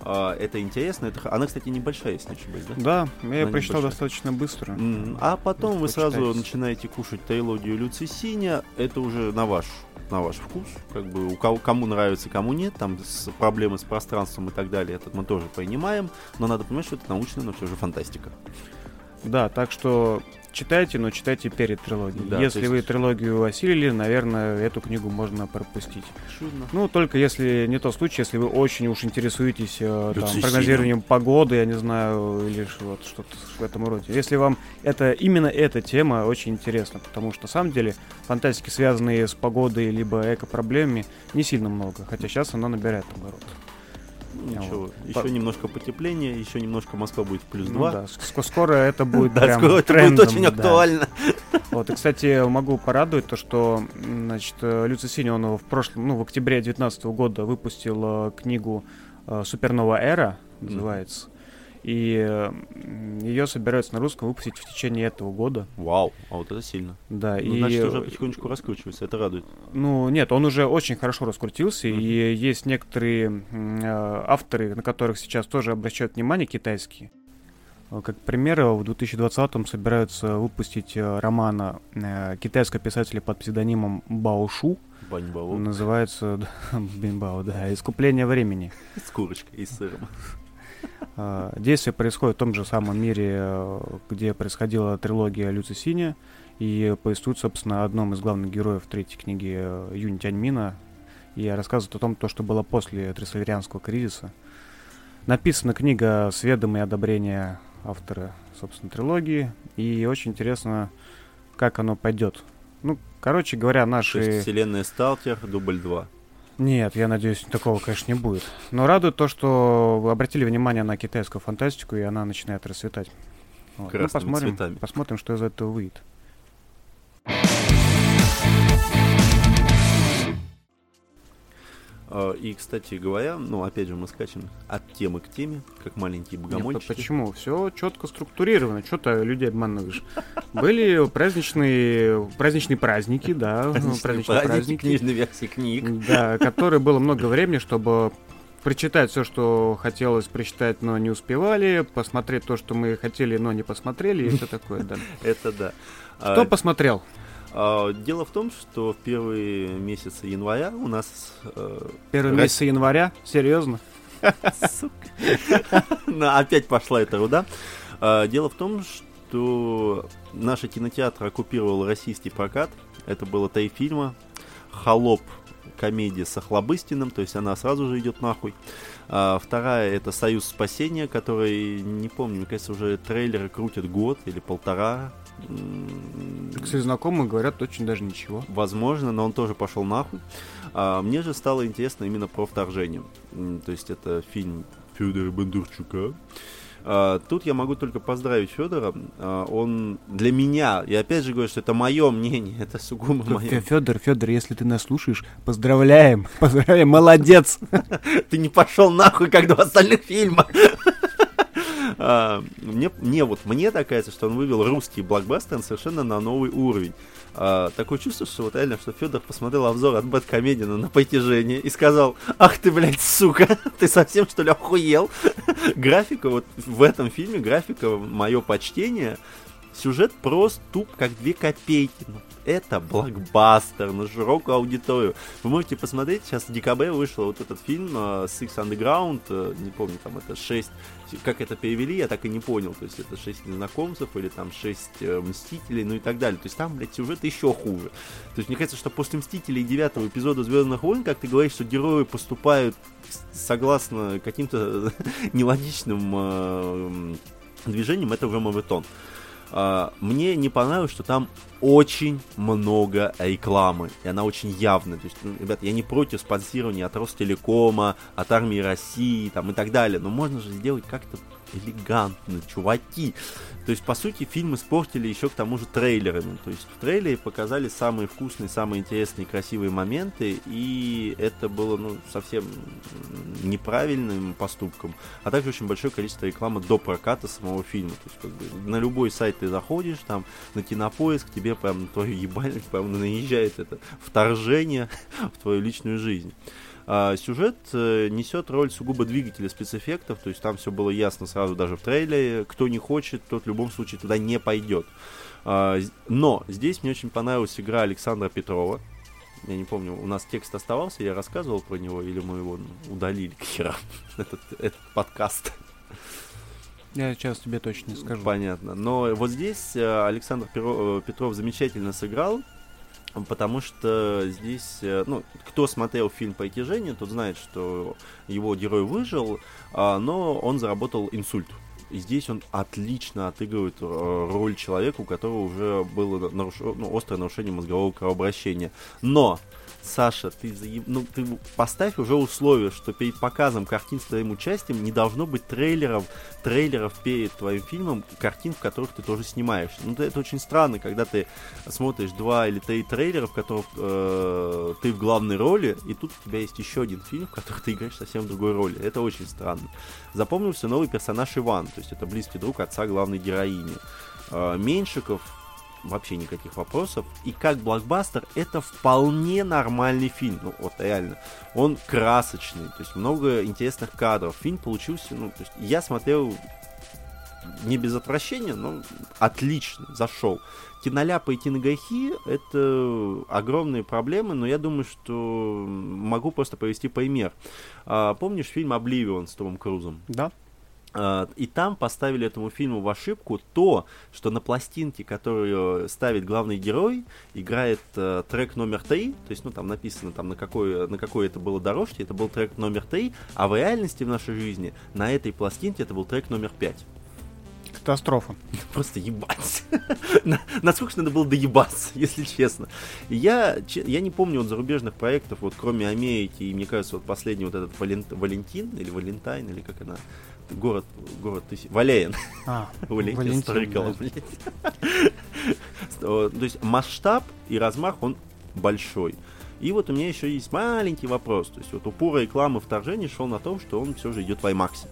а, это интересно. Это... Она, кстати, небольшая, если не ошибаюсь, да? Да, я ее Она прочитал небольшая. достаточно быстро. М, А потом вы сразу начинаете кушать трилогию Люцисиня. Это уже на ваш на ваш вкус, как бы у кого кому нравится, кому нет, там с, проблемы с пространством и так далее, это мы тоже понимаем, но надо понимать, что это научная, но все же фантастика. Да, так что читайте, но читайте перед трилогией. Да, если есть- вы трилогию осилили, наверное, эту книгу можно пропустить. Чудно. Ну, только если не тот случай, если вы очень уж интересуетесь э, там, прогнозированием погоды, я не знаю, или вот что-то в этом роде. Если вам это именно эта тема очень интересна, потому что на самом деле фантастики, связанные с погодой либо эко-проблемами, не сильно много, хотя сейчас она набирает оборот. Ну, Ничего, Вот. еще По- немножко потепления, еще немножко Москва будет плюс Ну 2. да, ск- скоро это будет Да, прям скоро это будет трендом, очень да. актуально. Вот, и, кстати, могу порадовать то, что, значит, Люци Сини, он в прошлом, ну, в октябре 2019 года выпустил книгу э, «Супернова эра», называется. И ее собираются на русском выпустить в течение этого года. Вау, а вот это сильно. Да, Ну, и, значит, уже потихонечку раскручивается, это радует. ну, нет, он уже очень хорошо раскрутился, Мгм. и есть некоторые э, авторы, на которых сейчас тоже обращают внимание, китайские. Э, Как пример, в 2020-м собираются выпустить э, романа э, китайского писателя под псевдонимом Бао Шу. Баньбао. Называется Бинбао, да, «Искупление времени». С курочкой и сыром. Э, Действие происходит в том же самом мире, э, где происходила трилогия Люци Синя, и повествует, собственно, о одном из главных героев третьей книги э, Юнь Тяньмина, и рассказывает о том, то, что было после Трисолерианского кризиса. Написана книга с ведомой одобрения автора, собственно, трилогии, и очень интересно, как оно пойдет. Ну, короче говоря, То есть наши... вселенная Сталтер, дубль 2. Нет, я надеюсь, такого, конечно, не будет. Но радует то, что вы обратили внимание на китайскую фантастику, и она начинает расцветать. Вот. Ну, посмотрим, цветами. посмотрим, что из этого выйдет. И, кстати говоря, ну, опять же, мы скачем от темы к теме, как маленькие Нет, богомольчики. почему? Все четко структурировано. Что ты людей обманываешь? Были праздничные, праздничные праздники, да, Праздничные праздничные праздники, книжной версии книг. да, которые было много времени, чтобы прочитать все, что хотелось прочитать, но не успевали, посмотреть то, что мы хотели, но не посмотрели, и все такое, да. Это да. Кто А, посмотрел? А, Дело в том, что в первые месяцы января у нас... э, Первый Рас- месяц января? Серьезно? Сука. Опять пошла эта руда. А, Дело в том, что наши кинотеатры оккупировал российский прокат. Это было три фильма. холоп комедия с Охлобыстиным, то есть она сразу же идет нахуй. А, вторая это Союз спасения, который, не помню, мне кажется, уже трейлеры крутят год или полтора. Кстати, знакомые говорят очень даже ничего. Возможно, но он тоже пошел нахуй. А, мне же стало интересно именно про вторжение. То есть это фильм Федора Бондарчука. А, тут я могу только поздравить Федора. А, он для меня, и опять же говорю, что это мое мнение, это сугубо мое. Федор, Федор, если ты нас слушаешь, поздравляем, поздравляем, молодец. Ты не пошел нахуй, как два остальных фильма. А, мне, мне вот мне так кажется, что он вывел русский блокбастер совершенно на новый уровень. А, такое чувство, что вот реально, что Федор посмотрел обзор от Бэткомедина на притяжение и сказал, ах ты, блядь, сука, ты совсем что ли охуел? графика вот в этом фильме, графика, мое почтение, сюжет просто туп, как две копейки. Ну, это блокбастер на широкую аудиторию. Вы можете посмотреть, сейчас в декабре вышел вот этот фильм uh, Six Underground, uh, не помню, там это 6, как это перевели, я так и не понял, то есть это 6 незнакомцев или там 6 uh, Мстителей, ну и так далее. То есть там, блядь, сюжет еще хуже. То есть мне кажется, что после Мстителей девятого эпизода Звездных войн, как ты говоришь, что герои поступают согласно каким-то нелогичным uh, движением, это уже мавитон. Uh, мне не понравилось, что там очень много рекламы, и она очень явная. То есть, ну, ребят, я не против спонсирования от Ростелекома, от армии России там, и так далее, но можно же сделать как-то элегантно, чуваки. То есть, по сути, фильм испортили еще к тому же трейлерами. То есть, в трейлере показали самые вкусные, самые интересные, красивые моменты, и это было, ну, совсем неправильным поступком. А также очень большое количество рекламы до проката самого фильма. То есть, как бы, на любой сайт ты заходишь, там, на кинопоиск, тебе прям на твою ебальник прям наезжает это вторжение в твою личную жизнь. А, сюжет э, несет роль сугубо двигателя спецэффектов, то есть там все было ясно сразу даже в трейлере. Кто не хочет, тот в любом случае туда не пойдет. А, но здесь мне очень понравилась игра Александра Петрова. Я не помню, у нас текст оставался, я рассказывал про него, или мы его удалили к херам, этот, этот подкаст. Я сейчас тебе точно не скажу. Понятно. Но вот здесь э, Александр э, Петров замечательно сыграл потому что здесь, э, ну, кто смотрел фильм «Притяжение», тот знает, что его герой выжил, а, но он заработал инсульт. И здесь он отлично отыгрывает э, роль человека, у которого уже было наруш... ну, острое нарушение мозгового кровообращения. Но Саша, ты, заеб... ну, ты поставь уже условие, что перед показом картин с твоим участием не должно быть трейлеров, трейлеров перед твоим фильмом, картин, в которых ты тоже снимаешь. Ну, это очень странно, когда ты смотришь два или три трейлера, в которых э, ты в главной роли, и тут у тебя есть еще один фильм, в котором ты играешь совсем другой роли. Это очень странно. Запомнился новый персонаж Иван, то есть это близкий друг отца главной героини. Э, Меньшиков вообще никаких вопросов. И как блокбастер это вполне нормальный фильм. Ну, вот реально. Он красочный, то есть много интересных кадров. Фильм получился, ну, то есть я смотрел не без отвращения, но отлично, зашел. Киноляпы и киногахи — это огромные проблемы, но я думаю, что могу просто привести пример. А, помнишь фильм «Обливион» с Томом Крузом? Да. А, и там поставили этому фильму в ошибку то, что на пластинке, которую ставит главный герой, играет э, трек номер три, то есть, ну, там написано, там, на какой, на какой это было дорожке, это был трек номер три, а в реальности в нашей жизни на этой пластинке это был трек номер пять. Катастрофа. Просто ебать. Насколько надо было доебаться, если честно. Я, я не помню вот зарубежных проектов, вот кроме Америки, и мне кажется, вот последний вот этот Валентин, или Валентайн, или как она, город, город тысяч... Валеин. А, Валентин Стрыкало, да. То есть масштаб и размах, он большой. И вот у меня еще есть маленький вопрос. То есть вот упор рекламы вторжения шел на том, что он все же идет в IMAX.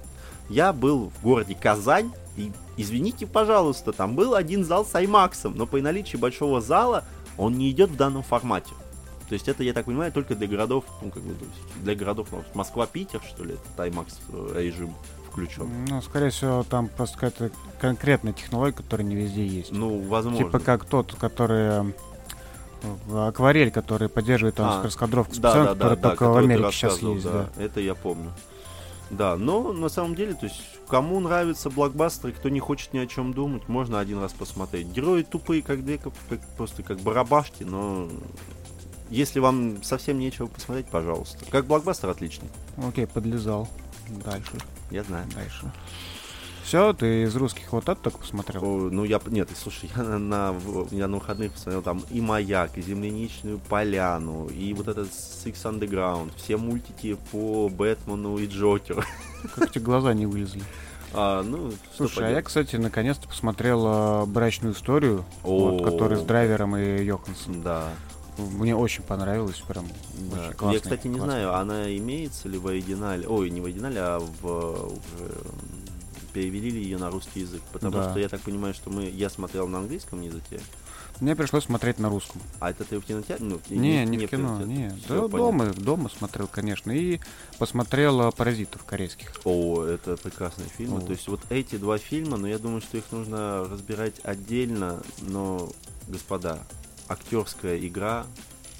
Я был в городе Казань, и извините, пожалуйста, там был один зал с IMAX, но при наличии большого зала он не идет в данном формате. То есть это, я так понимаю, только для городов, ну, как бы, для городов Москва-Питер, что ли, это IMAX э, режим включен. Ну, скорее всего, там просто какая-то конкретная технология, которая не везде есть. Ну, возможно. Типа как тот, который э, акварель, который поддерживает там а, раскадровку да, да, который да, только да, в Америке сейчас есть. Да, да, это я помню. Да, но на самом деле, то есть, кому нравятся блокбастеры, кто не хочет ни о чем думать, можно один раз посмотреть. Герои тупые, как две, как, просто как барабашки, но если вам совсем нечего посмотреть, пожалуйста. Как блокбастер отличный. Окей, подлезал. Дальше. Я знаю. Дальше. Все, ты из русских вот это только посмотрел? О, ну я, нет, слушай, я на, на, я на выходных посмотрел там и Маяк, и Земляничную поляну, и вот этот Six Underground, все мультики по Бэтмену и Джокеру. Как тебе глаза не вылезли? А, ну, Слушай, а я, кстати, наконец-то посмотрел э, брачную историю, вот, О. который с драйвером и Йоханссон. Да. Мне очень понравилось, прям да. очень классно. Я, кстати, не знаю, она имеется ли в оригинале, ой, не в оригинале, а в уже перевели ли ее на русский язык, потому Да. что я так понимаю, что мы, я смотрел на английском языке, Мне пришлось смотреть на русском. а это ты в кинотеатре? Ну, Не, не, в кино, кинотеатре. не. Всё, Да, дома, дома смотрел, конечно. И посмотрел э, «Паразитов» корейских. О, это прекрасные фильмы. О. То есть вот эти два фильма, но я думаю, что их нужно разбирать отдельно, но, господа, актерская игра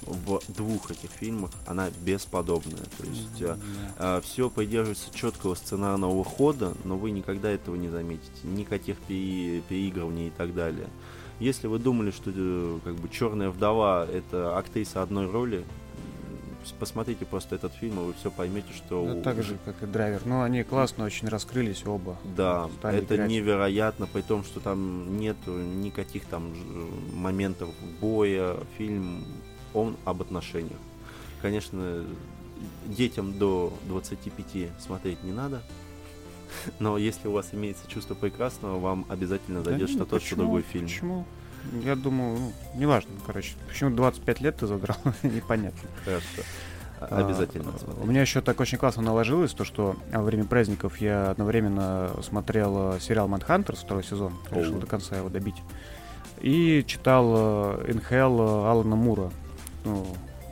в двух этих фильмах, она бесподобная. То есть Да. все придерживается четкого сценарного хода, но вы никогда этого не заметите. Никаких пере- переигрываний и так далее. Если вы думали, что э, как бы Черная вдова это актриса одной роли, посмотрите просто этот фильм, и вы все поймете, что Да, у- так же, как и драйвер. Но они классно очень раскрылись оба. да, стали это играть. невероятно, при том, что там нет никаких там ж- моментов боя. Фильм, он об отношениях. Конечно, детям до 25 смотреть не надо. Но если у вас имеется чувство прекрасного, вам обязательно Да зайдет не, что тот, что другой фильм. Почему? Я думаю, ну, неважно, короче. Почему 25 лет ты задрал, непонятно. Хорошо. А, Обязательно У смотреть. меня еще так очень классно наложилось, то что во время праздников я одновременно смотрел э, сериал Манхантерс второй сезон, решил до конца его добить. И читал Инхел Алана Мура, ну,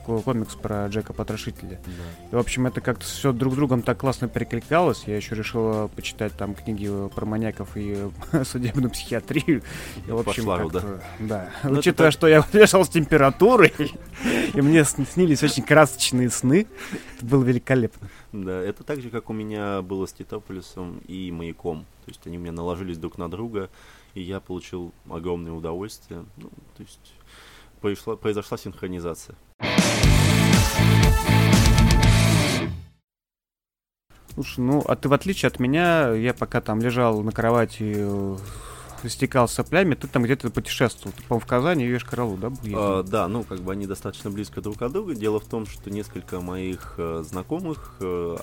ко- комикс про Джека Потрошителя. Да. И, в общем, это как-то все друг с другом так классно перекликалось. Я еще решил почитать там книги э, про маньяков и э, судебную психиатрию. И, в общем, Пошла как-то, да. Ну, Учитывая, так- что я лежал с температурой, и мне сн- снились очень красочные сны, это было великолепно. Да, это так же, как у меня было с Титополисом и Маяком. То есть они у меня наложились друг на друга, и я получил огромное удовольствие. Ну, то есть произошла, произошла синхронизация. Слушай, ну, а ты в отличие от меня, я пока там лежал на кровати, истекал соплями, ты там где-то путешествовал. Ты, по-моему, в Казани и Ешкаралу, да, был? А, да, ну, как бы они достаточно близко друг от друга. Дело в том, что несколько моих э, знакомых э,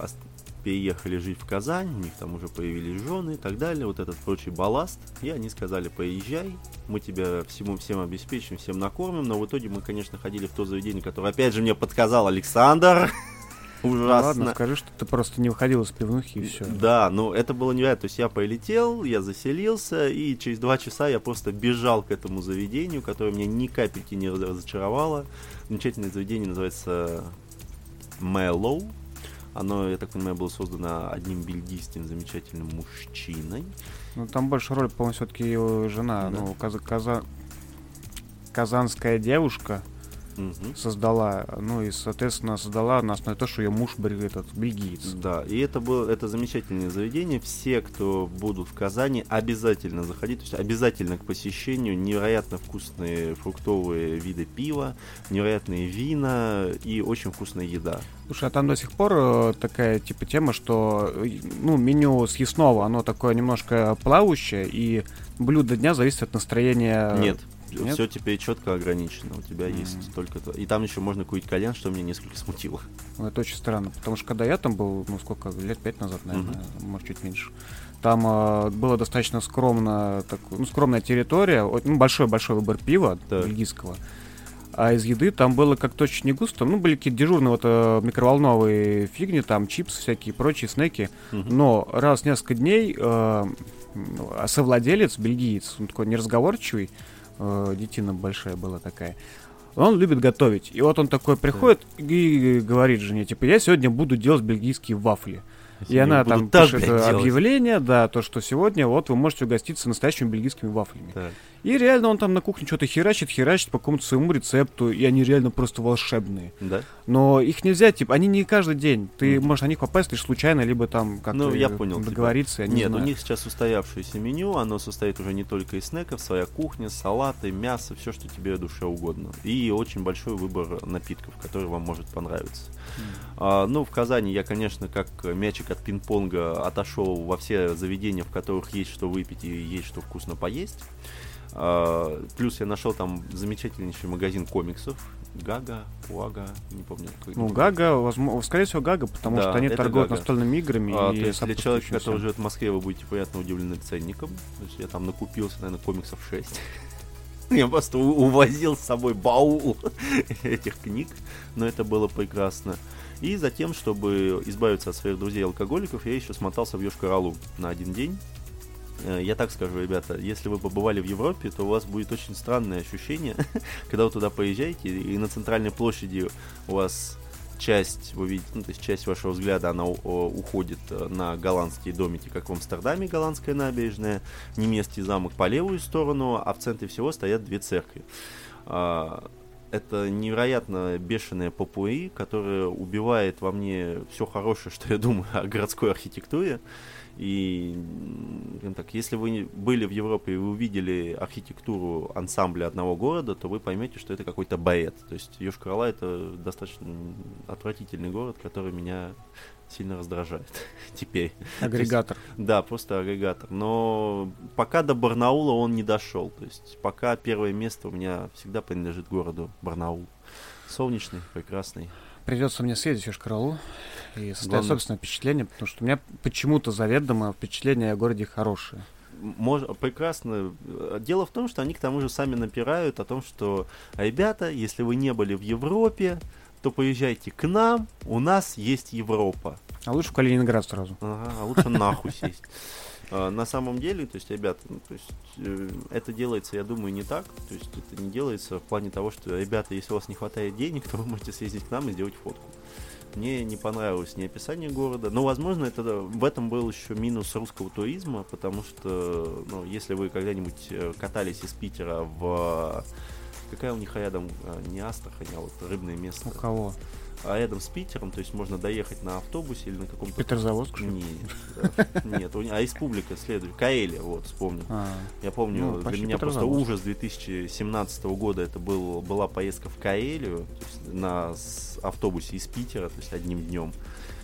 переехали жить в Казань, у них там уже появились жены и так далее, вот этот прочий балласт. И они сказали, поезжай, мы тебя всему всем обеспечим, всем накормим. Но в итоге мы, конечно, ходили в то заведение, которое, опять же, мне подсказал Александр. Ну, Ужасно. Ладно, скажи, что ты просто не выходил из пивнухи и все. Да, но это было невероятно. То есть я полетел, я заселился, и через два часа я просто бежал к этому заведению, которое меня ни капельки не раз- разочаровало. Замечательное заведение называется Mellow. Оно, я так понимаю, было создано одним бельгийским замечательным мужчиной. Ну, там больше роль, по-моему, все-таки его жена, Да. ну, каза- каза- казанская девушка Мгм. создала, ну, и, соответственно, создала на основе того, что ее муж этот бельгиец. Да, и это было это замечательное заведение. Все, кто будут в Казани, обязательно заходить, то есть обязательно к посещению. Невероятно вкусные фруктовые виды пива, невероятные вина и очень вкусная еда. Слушай, а там до сих пор э, такая, типа, тема, что, э, ну, меню съестного, оно такое немножко плавающее, и блюдо дня зависит от настроения... Нет. Нет? Все теперь четко ограничено. У тебя М. есть только то. И там еще можно курить кальян, что меня несколько смутило. Ну, Это очень странно, потому что когда я там был, ну сколько, лет пять назад, наверное, может чуть меньше, там э, было достаточно скромно, так, ну, скромная территория, ну, большой-большой выбор пива Так. бельгийского. А из еды там было как-то очень не густо. Ну, были какие-то дежурные вот э, микроволновые фигни, там чипсы всякие, прочие снеки. Мгм. Но раз в несколько дней э, м, а совладелец, бельгиец, он такой неразговорчивый, э, детина большая была такая, он любит готовить. И вот он такой приходит и говорит жене, типа, я сегодня буду делать бельгийские вафли. И Я она буду там так, пишет блядь, э, делать. объявление, да, то, что сегодня вот вы можете угоститься настоящими бельгийскими вафлями. Так. И реально он там на кухне что-то херачит, херачит по какому-то своему рецепту, и они реально просто волшебные. Да? Но их нельзя, типа, они не каждый день. Ты Мгм. можешь на них попасть лишь случайно, либо там как-то Ну, я понял, типа, договориться, я не Нет, знаю. у них сейчас устоявшееся меню, оно состоит уже не только из снеков, своя кухня, салаты, мясо, все, что тебе душе угодно. И очень большой выбор напитков, который вам может понравиться. А, ну, в Казани я, конечно, как мячик от пинг-понга отошел во все заведения, в которых есть что выпить и есть что вкусно поесть. А, плюс я нашел там замечательнейший магазин комиксов. Гага, Уага, не помню. какой- Ну, Гага, возможно, скорее всего, Гага, потому Да, что они торгуют Гага. настольными играми А, и то есть для человека, который живет в Москве, вы будете приятно удивлены ценником. То есть я там накупился, наверное, комиксов 6. Я просто увозил с собой баул этих книг, но это было прекрасно. И затем, чтобы избавиться от своих друзей-алкоголиков, я еще смотался в Йошкар-Олу на один день. Э, Я так скажу, ребята, если вы побывали в Европе, то у вас будет очень странное ощущение, когда вы туда поезжаете, и на центральной площади у вас часть, вы видите, ну, то есть часть вашего взгляда, она уходит э, на голландские домики, как в Амстердаме, голландская набережная, немецкий замок по левую сторону, а в центре всего стоят две церкви. А, Это невероятно бешеная попуи, которая убивает во мне все хорошее, что я думаю о городской архитектуре. И так, если вы были в Европе и вы увидели архитектуру ансамбля одного города, то вы поймете, что это какой-то баэт. То есть Йошкар-Ола это достаточно отвратительный город, который меня сильно раздражает теперь. Агрегатор. Да, просто агрегатор. Но пока до Барнаула он не дошел. То есть пока первое место у меня всегда принадлежит городу Барнаул. Солнечный, прекрасный. Придется мне съездить в Йошкар-Олу и составить Главное- собственное впечатление, потому что у меня почему-то заведомо впечатление о городе хорошее. Мож- прекрасно. Дело в том, что они к тому же сами напирают о том, что ребята, если вы не были в Европе, то поезжайте к нам, у нас есть Европа. А лучше в Калининград сразу. Ага, а лучше нахуй сесть. А, На самом деле, то есть, ребята, ну, то есть, э, это делается, я думаю, не так. То есть, это не делается в плане того, что, ребята, если у вас не хватает денег, то вы можете съездить к нам и сделать фотку. Мне не понравилось ни описание города, но, возможно, это в этом был еще минус русского туризма, потому что, ну, если вы когда-нибудь э, катались из Питера в какая у них рядом э, не Астрахань, а вот рыбное место, У кого? А рядом с Питером, то есть можно доехать на автобусе или на каком-то Петрозаводск, нет, нет, а республика следует. Каэля, вот, вспомнил. А, Я помню, Ну, для меня просто ужас 2017 года это был, была поездка в есть на автобусе из Питера, то есть одним днем.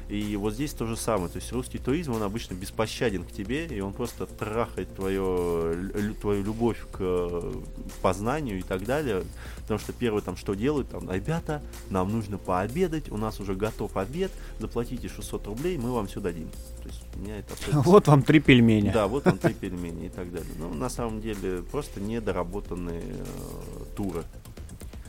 И вот здесь то же самое. То есть русский туризм, он обычно беспощаден к тебе, и он просто трахает твое, лю- твою любовь к э, познанию и так далее. Потому что первое там что делают, там, ребята, нам нужно пообедать, у нас уже готов обед, заплатите 600 рублей, мы вам все дадим. То есть меня это абсолютно Вот вам три пельменя. да, вот он три пельмени и так далее. Ну, на самом деле, просто недоработанные э, туры.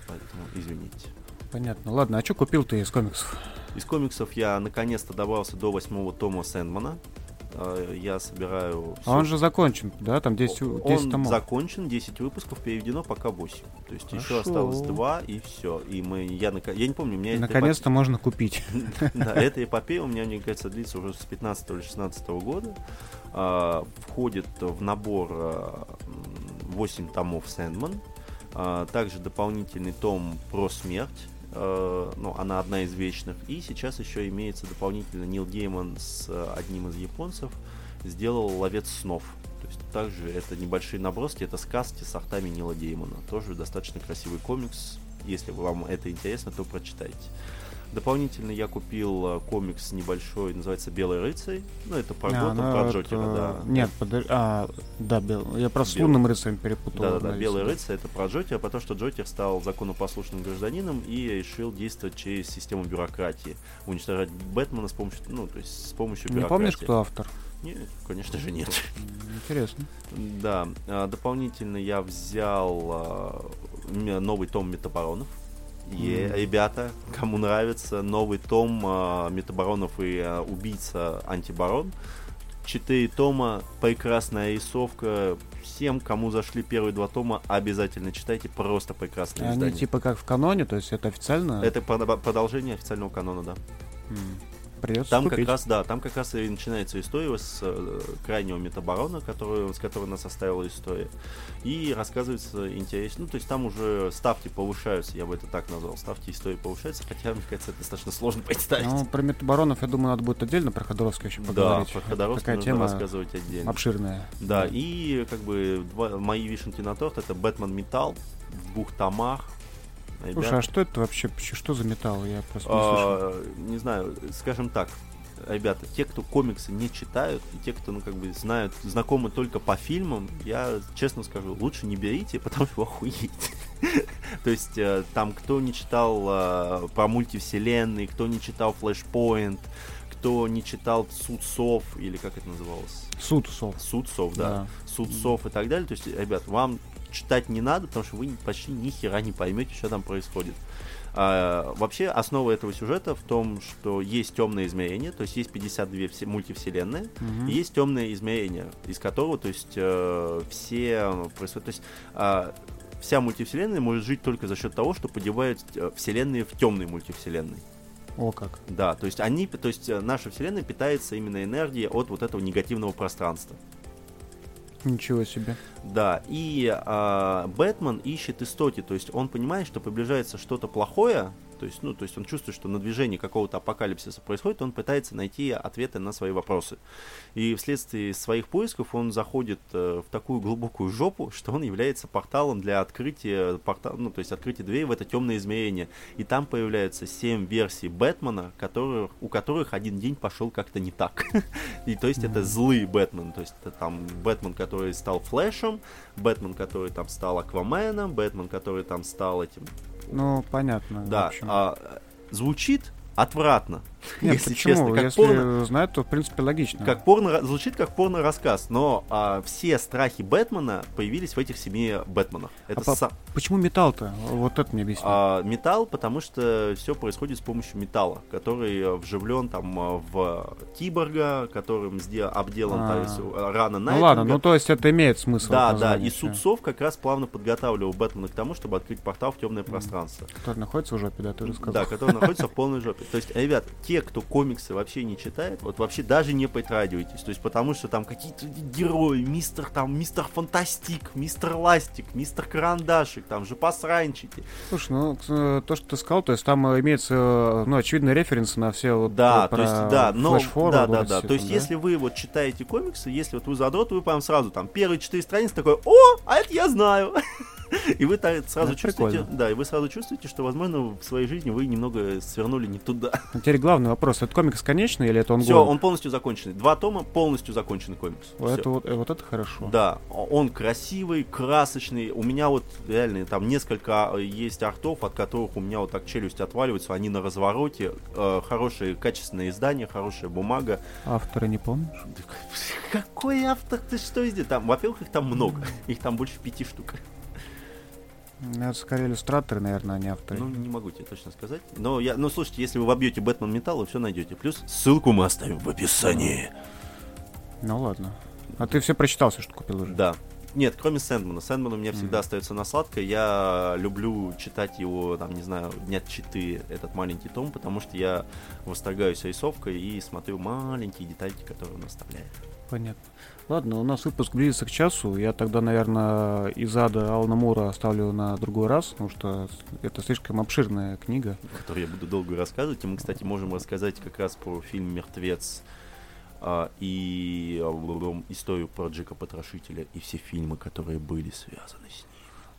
Поэтому извините. Понятно. Ладно, а что купил ты из комиксов? Из комиксов я наконец-то добрался до восьмого тома Сэндмана. Э, Я собираю... А он же закончен, да? Там 10, 10 Он томов. закончен, 10 выпусков, переведено пока 8. То есть еще Хорошо. осталось 2 и все. И мы, я, я не помню, у меня Наконец-то можно купить. Да, эта эпопея у меня, мне кажется, длится уже с 15 или 16 года. А, Входит в набор а, м, 8 томов Сэндман. А, Также дополнительный том про смерть. А, Ну, она одна из вечных. И сейчас еще имеется дополнительно Нил Гейман с а, одним из японцев сделал «Ловец снов». То есть также это небольшие наброски, это сказки с артами Нила Геймана. Тоже достаточно красивый комикс. Если вам это интересно, то прочитайте. Дополнительно я купил а, комикс небольшой, называется «Белый рыцарь». Ну, это про А, Готэм, ну, про это- Джокера, да. Нет, подожди. А, да, бел... я просто с лунным рыцарем перепутал. Да-да-да, Белый да. рыцарь это про Джокера, потому что Джокер стал законопослушным гражданином и решил действовать через систему бюрократии, уничтожать Бэтмена с помощью, ну, то есть с помощью Не бюрократии. помнишь, кто автор? Нет, конечно же нет. Интересно. Да, а, дополнительно я взял а, новый том Метабаронов. Е, Мгм. ребята, кому нравится новый том а, Метабаронов и а, убийца Антибарон. Четыре тома, прекрасная рисовка. Всем, кому зашли первые два тома, обязательно читайте. Просто прекрасное Они издание. типа как в каноне, то есть это официально? Это продо- продолжение официального канона, да. М. Придется Там купить. как раз, да, там как раз и начинается история с э, крайнего метабарона, который, с которого нас составила история. И рассказывается интересно. Ну, то есть там уже ставки повышаются, я бы это так назвал. Ставки истории повышаются, хотя, мне кажется, это достаточно сложно представить. Ну, про метабаронов, я думаю, надо будет отдельно про Ходоровского еще да, поговорить. про Это Ходоровского нужно тема рассказывать отдельно. обширная. Да, и как бы два, мои вишенки на торт это Бэтмен Металл в двух томах. Слушай, Ребята, а что это вообще? Что за металл? Я просто не слышал. а, не знаю, скажем так, ребята, те, кто комиксы не читают, и те, кто, ну, как бы, знают, знакомы только по фильмам, я честно скажу, лучше не берите, потому что вы охуеете. То есть, э, там, кто не читал э, про мультивселенные, кто не читал Flashpoint, кто не читал Суд Сов, или как это называлось? Суд сов. Суд Сов, да. Суд Сов и так далее. То есть, ребят, вам читать не надо, потому что вы почти ни хера не поймете, что там происходит. А, вообще, основа этого сюжета в том, что есть темное измерение, то есть есть 52 все мультивселенные, Мгм. и есть темное измерение, из которого, то есть, э, все происходят, то есть, а, вся мультивселенная может жить только за счет того, что подевают э, вселенные в темные мультивселенные. О как. Да, то есть они, то есть э, наша вселенная питается именно энергией от вот этого негативного пространства. Ничего себе. Да, и а, Бэтмен ищет истоки, то есть он понимает, что приближается что-то плохое, то есть, ну, то есть он чувствует, что на движении какого-то апокалипсиса происходит, он пытается найти ответы на свои вопросы. И вследствие своих поисков он заходит э, в такую глубокую жопу, что он является порталом для открытия, портал, ну, то есть открытия двери в это темное измерение. И там появляются семь версий Бэтмена, которых, у которых один день пошел как-то не так. И то есть это злый Бэтмен, то есть это там Бэтмен, который стал Флэшем, Бэтмен, который там стал Акваменом, Бэтмен, который там стал этим. Ну, понятно. Да, а, звучит отвратно, Нет, если почему? честно, как Если порно. знают, то, в принципе, логично. Как порно, звучит как порно-рассказ, но а, все страхи Бэтмена появились в этих семи Бэтменах. Это А по- са- Почему металл-то? Вот это мне объясни. а, металл, потому что все происходит с помощью металла, который э, вживлен там э, в киборга, которым сде- обделан А. то есть, э, рана ну Найтвинга. ладно, ну то есть это имеет смысл. Да, да, и. Судцов как раз плавно подготавливал Бэтмена к тому, чтобы открыть портал в темное пространство. Который находится в жопе, да, ты сказал. Да, который находится в полной жопе. То есть, ребят, те, кто комиксы вообще не читает, вот вообще даже не притрагивайтесь. То есть, потому что там какие-то герои, мистер там, мистер Фантастик, мистер Ластик, мистер Карандашик, там же посранчики. Слушай, ну э, то, что ты сказал, то есть там э, имеется, э, ну, очевидные референсы на все вот Да, э, то про есть, да, но, да, да, да. То есть, там, если вы вот читаете комиксы, если вот вы задрот, вы прям сразу там первые четыре страницы такой, о, а это я знаю. И вы сразу чувствуете, да, и вы сразу чувствуете, что, возможно, в своей жизни вы немного свернули не туда. А Теперь главный вопрос, это комикс конечный или это он Все, он полностью законченный. Два тома полностью законченный комикс. Это, вот, э, вот это хорошо. Да, он красивый, красочный. У меня вот реально там несколько а, есть артов, от которых у меня вот так челюсть отваливается. Они на развороте. Э, хорошее качественное издание, хорошая бумага. Авторы не помнишь? Какой автор? Ты что здесь? Там, во-первых, их там много. Их там больше пяти штук. Ну, Это скорее иллюстраторы, наверное, а не авторы. Ну, не могу тебе точно сказать. Но я, ну слушайте, если вы вобьете Бэтмен Металл, вы все найдете. Плюс ссылку мы оставим в описании. Ну ладно. А ты все прочитал, все, что купил уже? Да. Нет, кроме Сэндмана. Сэндман у меня всегда Мгм. остается на сладкое. Я люблю читать его, там, не знаю, дня 4, этот маленький том, потому что я восторгаюсь рисовкой и смотрю маленькие детальки, которые он оставляет. Понятно. Ладно, у нас выпуск близится к часу. Я тогда, наверное, из ада Алана Мура оставлю на другой раз, потому что это слишком обширная книга. Который я буду долго рассказывать. И мы, кстати, можем рассказать как раз про фильм «Мертвец» а, и а, историю про Джека Потрошителя и все фильмы, которые были связаны с ним.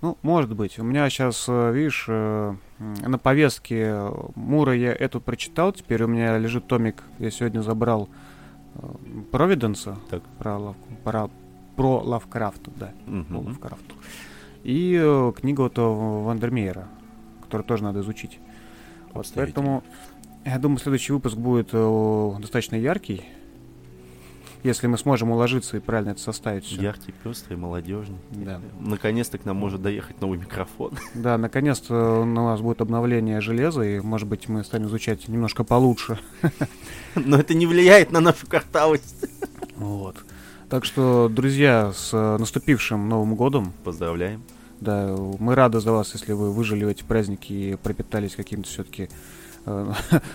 Ну, может быть. У меня сейчас, видишь, э, на повестке Мура я эту прочитал. Теперь у меня лежит томик, я сегодня забрал э, Провиденса Так. про, Лав- про, про Лавкрафт, да, по Мгм. Лавкрафту. И э, книгу вот э, Вандермеера, которую тоже надо изучить. Вот, поэтому я думаю, следующий выпуск будет э, достаточно яркий. Если мы сможем уложиться и правильно это составить все. Яркий, пестрый, молодежный. Да. Наконец-то к нам может доехать новый микрофон. Да, наконец-то у нас будет обновление железа, и, может быть, мы станем изучать немножко получше. Но это не влияет на нашу картавость. Вот. Так что, друзья, с э, наступившим Новым годом. Поздравляем. Да, мы рады за вас, если вы выжили в эти праздники и пропитались каким-то все-таки э,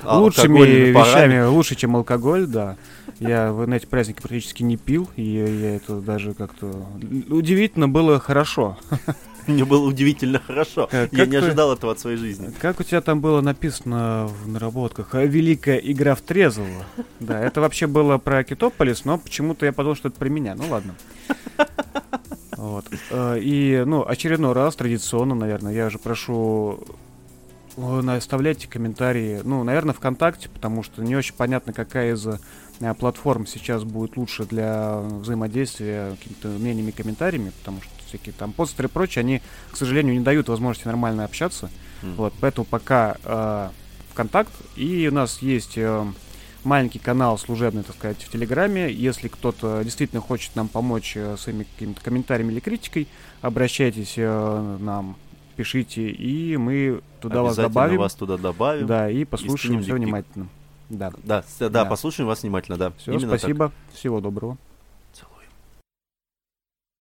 лучшими алкогольными парами. вещами, лучше, чем алкоголь, да. Я в- на эти праздники практически не пил, и я это даже как-то... Удивительно было хорошо. Мне было удивительно хорошо. Как- Я не ожидал этого от своей жизни. Как у тебя там было написано в наработках? «А, Великая игра в трезвого. Да, это вообще было про Китополис, но почему-то я подумал, что это про меня. Ну ладно. Вот. Э, И, ну, очередной раз, традиционно, наверное, я же прошу э, оставляйте комментарии, ну, наверное, ВКонтакте, потому что не очень понятно, какая из э, платформ сейчас будет лучше для взаимодействия какими-то мнениями, комментариями, потому что всякие там постеры и прочее, они, к сожалению, не дают возможности нормально общаться. М. Вот, поэтому пока э, ВКонтакт. И у нас есть э, маленький канал служебный, так сказать, в Телеграме. Если кто-то действительно хочет нам помочь э, своими какими-то комментариями или критикой, обращайтесь э, нам, пишите, и мы туда вас добавим. вас туда добавим. Да, и послушаем скинем все внимательно. Да. Да, да, Да. послушаем вас внимательно, да. Все, Именно так. спасибо. Всего доброго.